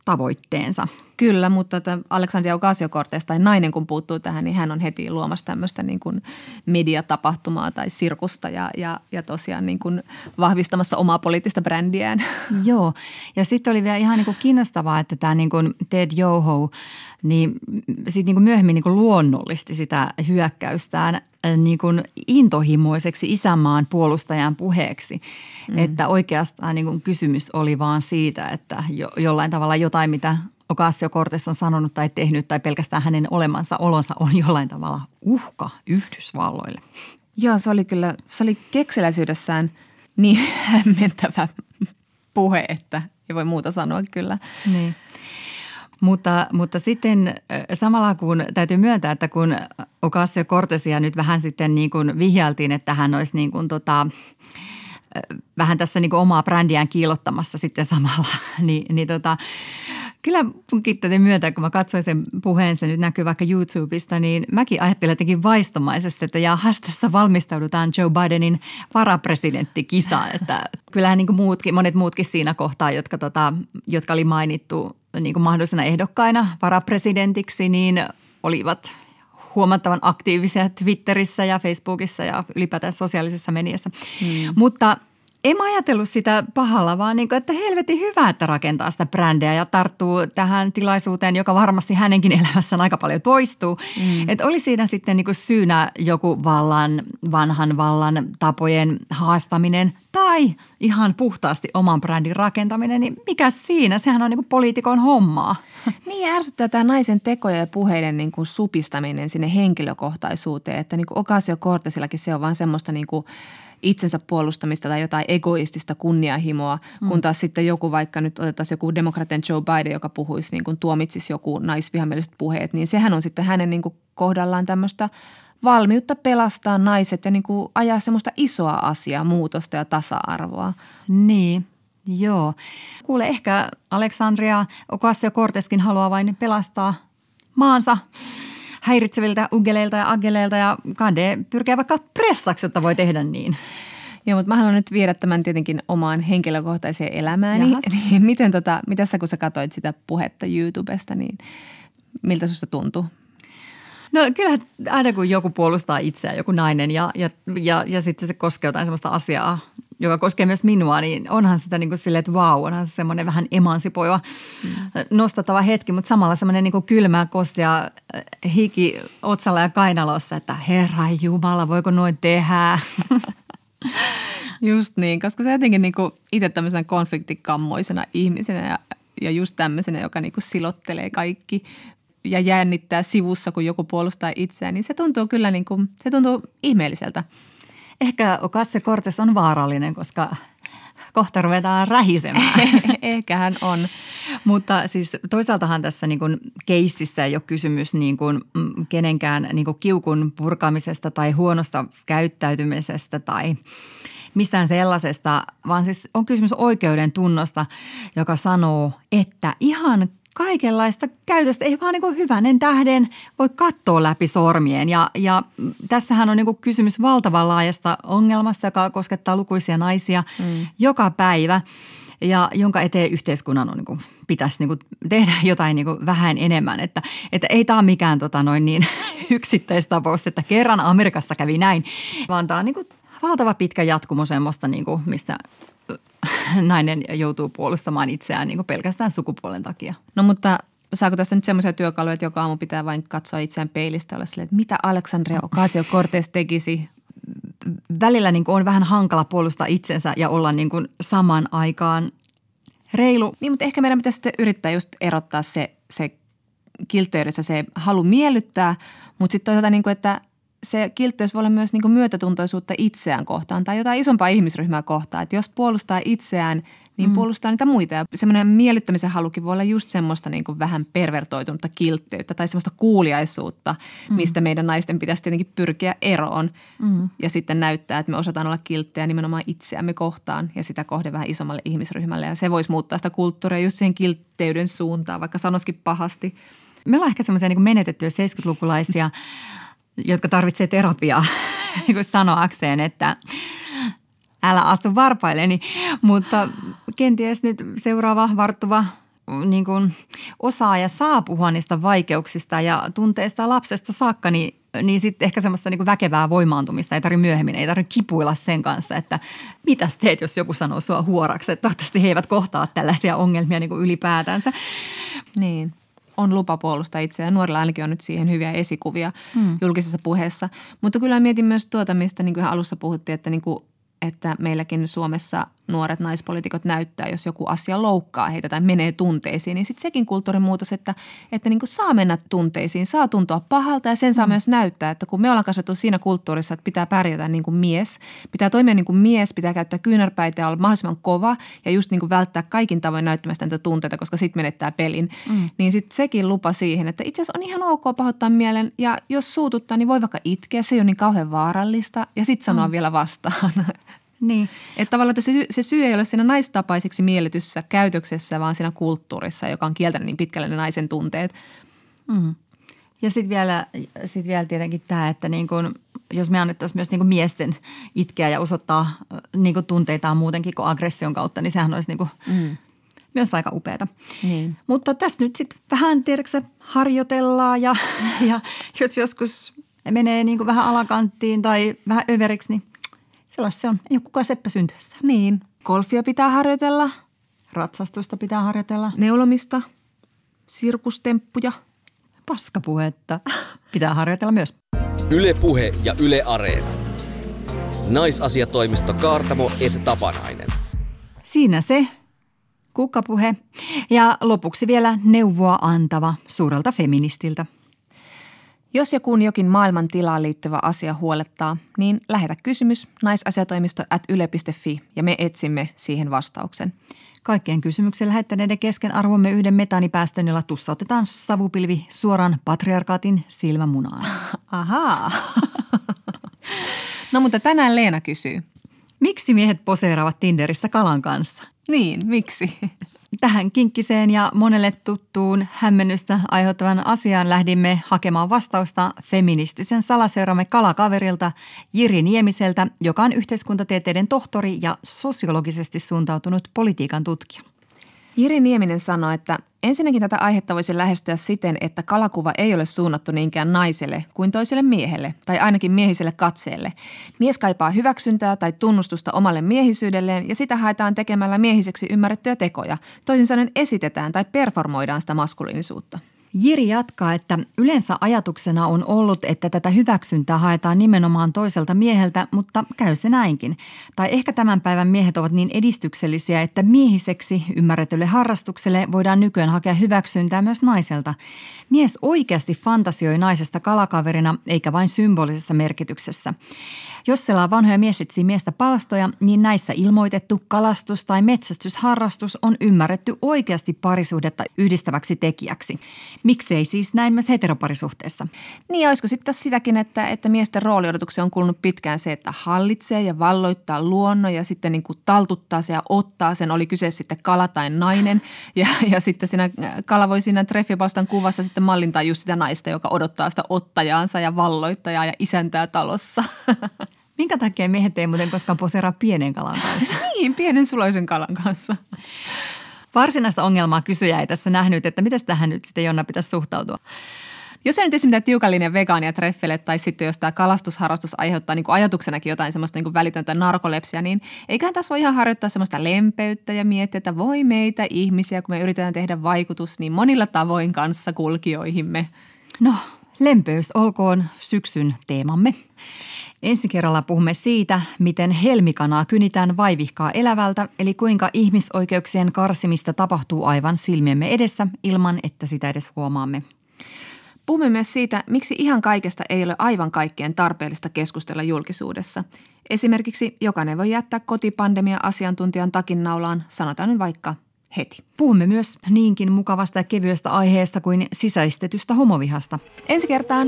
tavoitteensa. Kyllä, mutta Aleksandria Ocasio-Cortez tai nainen kun puuttuu tähän, niin hän on heti luomassa tämmöistä niin kuin mediatapahtumaa tai sirkusta ja, ja, ja tosiaan niin kuin vahvistamassa omaa poliittista brändiään. [LAUGHS] Joo, ja sitten oli vielä ihan niin kuin kiinnostavaa, että tämä niin kuin Ted Yoho, niin sitten niin kuin myöhemmin niin kuin luonnollisti sitä hyökkäystään äh, niin kuin intohimoiseksi isänmaan puolustajan puheeksi. Mm. Että oikeastaan niin kuin kysymys oli vaan siitä, että jo, jollain tavalla jotain, mitä Ocasio Cortez on sanonut tai tehnyt tai pelkästään hänen olemansa olonsa on jollain tavalla uhka Yhdysvalloille. Joo, se oli kyllä, se oli keksiläisyydessään niin [LAUGHS] hämmentävä puhe, että ei voi muuta sanoa kyllä. Niin. Mutta, mutta sitten samalla kun täytyy myöntää, että kun Ocasio Cortezia nyt vähän sitten niin kuin vihjaltiin, että hän olisi niin kuin tota, vähän tässä niin omaa brändiään kiilottamassa sitten samalla. [LAUGHS] Ni, niin tota, kyllä munkin täytyy myöntää, kun mä katsoin sen puheen, se nyt näkyy vaikka YouTubesta, niin mäkin ajattelin jotenkin vaistomaisesti, että jahas, tässä valmistaudutaan Joe Bidenin varapresidenttikisaan. Että kyllähän niin kuin muutkin, monet muutkin siinä kohtaa, jotka, tota, jotka oli mainittu niin kuin mahdollisena ehdokkaina varapresidentiksi, niin olivat huomattavan aktiivisia Twitterissä ja Facebookissa ja ylipäätään sosiaalisessa mediassa. Hmm. Mutta en mä ajatellut sitä pahalla, vaan niin kuin, että helvetin hyvä, että rakentaa sitä brändiä ja tarttuu tähän tilaisuuteen, joka varmasti hänenkin elämässään aika paljon toistuu. Mm. Että oli siinä sitten niin kuin syynä joku vallan, vanhan vallan tapojen haastaminen tai ihan puhtaasti oman brändin rakentaminen, niin mikä siinä? Sehän on niin kuin poliitikon hommaa. Niin ärsyttää tämä naisen tekoja ja puheiden niin kuin supistaminen sinne henkilökohtaisuuteen, että niin kuin Ocasio Cortesillakin se on vaan semmoista niin kuin – itsensä puolustamista tai jotain egoistista kunnianhimoa, mm. kun taas sitten joku vaikka nyt otetaan joku demokratian Joe Biden, joka puhuisi niin kuin tuomitsisi joku naisvihamieliset puheet, niin sehän on sitten hänen niin kuin kohdallaan tämmöistä valmiutta pelastaa naiset ja niin kuin ajaa semmoista isoa asiaa, muutosta ja tasa-arvoa. Niin, joo. Kuule, ehkä Aleksandria Ocasio-Corteskin haluaa vain pelastaa maansa häiritseviltä ugeleilta ja ageleilta ja Kande pyrkää vaikka pressaksi, että voi tehdä niin. Joo, mutta mä haluan nyt viedä tämän tietenkin omaan henkilökohtaiseen elämääni. [LAUGHS] Niin miten tota, mitä sä kun sä katsoit sitä puhetta YouTubesta, niin miltä susta tuntui? No kyllä aina kun joku puolustaa itseään, joku nainen ja, ja, ja, ja sitten se koskee jotain sellaista asiaa, joka koskee myös minua, niin onhan sitä niin kuin silleen, että vau, onhan se semmoinen vähän emansipoiva nostattava hetki, mutta samalla semmoinen niin kuin kylmä, kostia äh, hiki otsalla ja kainalossa, että herra Jumala, voiko noin tehdä? [LAUGHS] Just niin, koska se jotenkin niin kuin itse tämmöisenä konfliktikammoisena ihmisenä ja, ja just tämmöisenä, joka niin kuin silottelee kaikki ja jännittää sivussa, kun joku puolustaa itseään, niin se tuntuu kyllä niin kuin, se tuntuu ihmeelliseltä. Ehkä Okasse Cortes on vaarallinen, koska kohta ruvetaan rähisemään. [LAUGHS] Ehkä hän on. Mutta siis toisaaltahan tässä niin kuin keississä ei ole kysymys niin kuin mm, kenenkään niin kuin kiukun purkamisesta tai huonosta käyttäytymisestä tai mistään sellaisesta, vaan siis on kysymys oikeuden tunnosta, joka sanoo, että ihan kaikenlaista käytöstä ei vaan niin hyvänen tähden voi katsoa läpi sormien. Ja, ja tässähän on niin kysymys valtavan laajasta ongelmasta, joka koskettaa lukuisia naisia mm. joka päivä ja jonka eteen yhteiskunnan on, niin kuin, pitäisi niin kuin, tehdä [LAUGHS] jotain niin kuin, vähän enemmän. Että, että ei tämä ole mikään tota, noin niin [LAUGHS] yksittäistapaus, että kerran Amerikassa kävi näin, vaan tämä on niin kuin, valtava pitkä jatkumo semmoista, niin kuin, missä [LAUGHS] nainen joutuu puolustamaan itseään niin kuin pelkästään sukupuolen takia. No mutta saako tästä nyt semmoisia työkaluja, että joka aamu pitää vain katsoa itseään peilistä ja olla silleen, että mitä Alexandria Ocasio-Cortez tekisi? Välillä niin kuin on vähän hankala puolustaa itsensä ja olla niin kuin saman aikaan reilu. Niin, mutta ehkä meidän pitäisi sitten yrittää just erottaa se, se kiltteydessä se halu miellyttää, mutta sitten toisaalta niin kuin, että se kiltteys voi olla myös niin myötätuntoisuutta itseään kohtaan tai jotain isompaa ihmisryhmää kohtaan. Että jos puolustaa itseään, niin mm. puolustaa niitä muita. Ja semmoinen miellyttämisen halukin voi olla just semmoista niin kuin vähän pervertoitunutta kiltteyttä tai semmoista kuuliaisuutta, mm. mistä meidän naisten pitäisi tietenkin pyrkiä eroon. Mm. Ja sitten näyttää, että me osataan olla kilttejä nimenomaan itseämme kohtaan ja sitä kohde vähän isommalle ihmisryhmälle. Ja se voisi muuttaa sitä kulttuuria just siihen kiltteyden suuntaan, vaikka sanoskin pahasti. Me ollaan ehkä semmoisia niin menetettyjä 70-lukulaisia [LAUGHS] jotka tarvitsee terapiaa [LAUGHS] niin sanoakseen, että älä astu varpailleni. Mutta kenties nyt seuraava varttuva niin kuin osaaja saa puhua niistä vaikeuksista ja tunteista lapsesta saakka, niin, niin sitten ehkä semmoista niin kuin väkevää voimaantumista ei tarvitse myöhemmin, ei tarvitse kipuilla sen kanssa, että mitäs teet, jos joku sanoo sua huoraksi. Että toivottavasti he eivät kohtaa tällaisia ongelmia niin kuin ylipäätänsä. Niin on lupa puolustaa itseään. Nuorilla ainakin on nyt siihen hyviä esikuvia mm. julkisessa puheessa. Mutta kyllä mietin myös tuota, mistä niin kuin alussa puhuttiin, että niin kuin että meilläkin Suomessa nuoret naispolitiikot näyttää, jos joku asia loukkaa heitä tai menee tunteisiin, niin sitten sekin kulttuurimuutos, että, että niin kuin saa mennä tunteisiin, saa tuntua pahalta ja sen saa mm. myös näyttää, että kun me ollaan kasvettu siinä kulttuurissa, että pitää pärjätä niin kuin mies, pitää toimia niin kuin mies, pitää käyttää kyynärpäitä ja olla mahdollisimman kova ja just niin kuin välttää kaikin tavoin näyttämästä niitä tunteita, koska sitten menettää pelin, mm. niin sitten sekin lupa siihen, että itse asiassa on ihan ok pahoittaa mielen ja jos suututtaa, niin voi vaikka itkeä, se ei ole niin kauhean vaarallista ja sitten sanoa mm. vielä vastaan. [LAUGHS] Niin. Että tavallaan että se, syy, se syy ei ole siinä naistapaiseksi mielletyssä käytöksessä, vaan siinä kulttuurissa, joka on kieltänyt niin pitkälle ne naisen tunteet. Mm. Ja sitten vielä, sit vielä tietenkin tämä, että niin kun, jos me annettaisiin myös niin kun miesten itkeä ja osoittaa niin kun tunteitaan muutenkin kuin aggression kautta, niin sehän olisi niin kun mm. myös aika upeata. Niin. Mutta tässä nyt sitten vähän, tiedätkö harjoitellaan ja, [LAUGHS] ja jos joskus menee niin vähän alakanttiin tai vähän överiksi, niin sellaista se on. Ei ole kukaan seppä syntyessä. Niin. Golfia pitää harjoitella. Ratsastusta pitää harjoitella. Neulomista. Sirkustemppuja. Paskapuhetta [LAUGHS] pitää harjoitella myös. Yle Puhe ja Yle Areena. Naisasiatoimisto Kaartamo et Tapanainen. Siinä se kukkapuhe. Ja lopuksi vielä neuvoa antava suurelta feministiltä. Jos ja kun jokin maailman tilaan liittyvä asia huolettaa, niin lähetä kysymys naisasiatoimisto at yle.fi ja me etsimme siihen vastauksen. Kaikkien kysymyksen lähettäneiden kesken arvomme yhden metaanipäästön, jolla tussautetaan savupilvi suoraan patriarkaatin silmämunaan. [LAUGHS] Ahaa. [LAUGHS] no mutta tänään Leena kysyy. Miksi miehet poseeraavat Tinderissä kalan kanssa? Niin, miksi? Tähän kinkkiseen ja monelle tuttuun hämmennystä aiheuttavan asiaan lähdimme hakemaan vastausta feministisen salaseuramme kalakaverilta Jiri Niemiseltä, joka on yhteiskuntatieteiden tohtori ja sosiologisesti suuntautunut politiikan tutkija. Jiri Nieminen sanoi, että ensinnäkin tätä aihetta voisi lähestyä siten, että kalakuva ei ole suunnattu niinkään naiselle kuin toiselle miehelle, tai ainakin miehiselle katseelle. Mies kaipaa hyväksyntää tai tunnustusta omalle miehisyydelleen ja sitä haetaan tekemällä miehiseksi ymmärrettyjä tekoja. Toisin sanoen esitetään tai performoidaan sitä maskuliinisuutta. Jiri jatkaa, että yleensä ajatuksena on ollut, että tätä hyväksyntää haetaan nimenomaan toiselta mieheltä, mutta käy se näinkin. Tai ehkä tämän päivän miehet ovat niin edistyksellisiä, että miehiseksi ymmärretylle harrastukselle voidaan nykyään hakea hyväksyntää myös naiselta. Mies oikeasti fantasioi naisesta kalakaverina, eikä vain symbolisessa merkityksessä. Jos on vanhoja mies etsii miestä palstoja, niin näissä ilmoitettu kalastus- tai metsästysharrastus on ymmärretty oikeasti parisuhdetta yhdistäväksi tekijäksi. Miksei siis näin myös heteroparisuhteessa? Niin, olisiko sitten sitäkin, että, että miesten rooliodotuksia on kulunut pitkään se, että hallitsee ja valloittaa luonnon ja sitten niin kuin taltuttaa se ja ottaa sen, oli kyse sitten kala tai nainen. Ja, ja sitten siinä kala voi siinä treffipalstan kuvassa sitten mallintaa just sitä naista, joka odottaa sitä ottajaansa ja valloittajaa ja isäntää talossa. [LAUGHS] Minkä takia miehet ei muuten koskaan poseeraa pienen kalan kanssa? niin, pienen suloisen kalan kanssa. Varsinaista ongelmaa kysyjä ei tässä nähnyt, että miten tähän nyt sitten Jonna pitäisi suhtautua? Jos ei nyt esimerkiksi tiukallinen vegaania treffele tai sitten jos tämä kalastusharrastus aiheuttaa niin kuin ajatuksenakin jotain semmoista niin kuin välitöntä narkolepsia, niin eiköhän tässä voi ihan harjoittaa semmoista lempeyttä ja miettiä, että voi meitä ihmisiä, kun me yritetään tehdä vaikutus niin monilla tavoin kanssa kulkijoihimme. No, lempeys olkoon syksyn teemamme. Ensi kerralla puhumme siitä, miten helmikanaa kynitään vaivihkaa elävältä, eli kuinka ihmisoikeuksien karsimista tapahtuu aivan silmiemme edessä ilman, että sitä edes huomaamme. Puhumme myös siitä, miksi ihan kaikesta ei ole aivan kaikkeen tarpeellista keskustella julkisuudessa. Esimerkiksi jokainen voi jättää kotipandemia-asiantuntijan takin naulaan, sanotaan nyt vaikka heti. Puhumme myös niinkin mukavasta ja kevyestä aiheesta kuin sisäistetystä homovihasta. Ensi kertaan!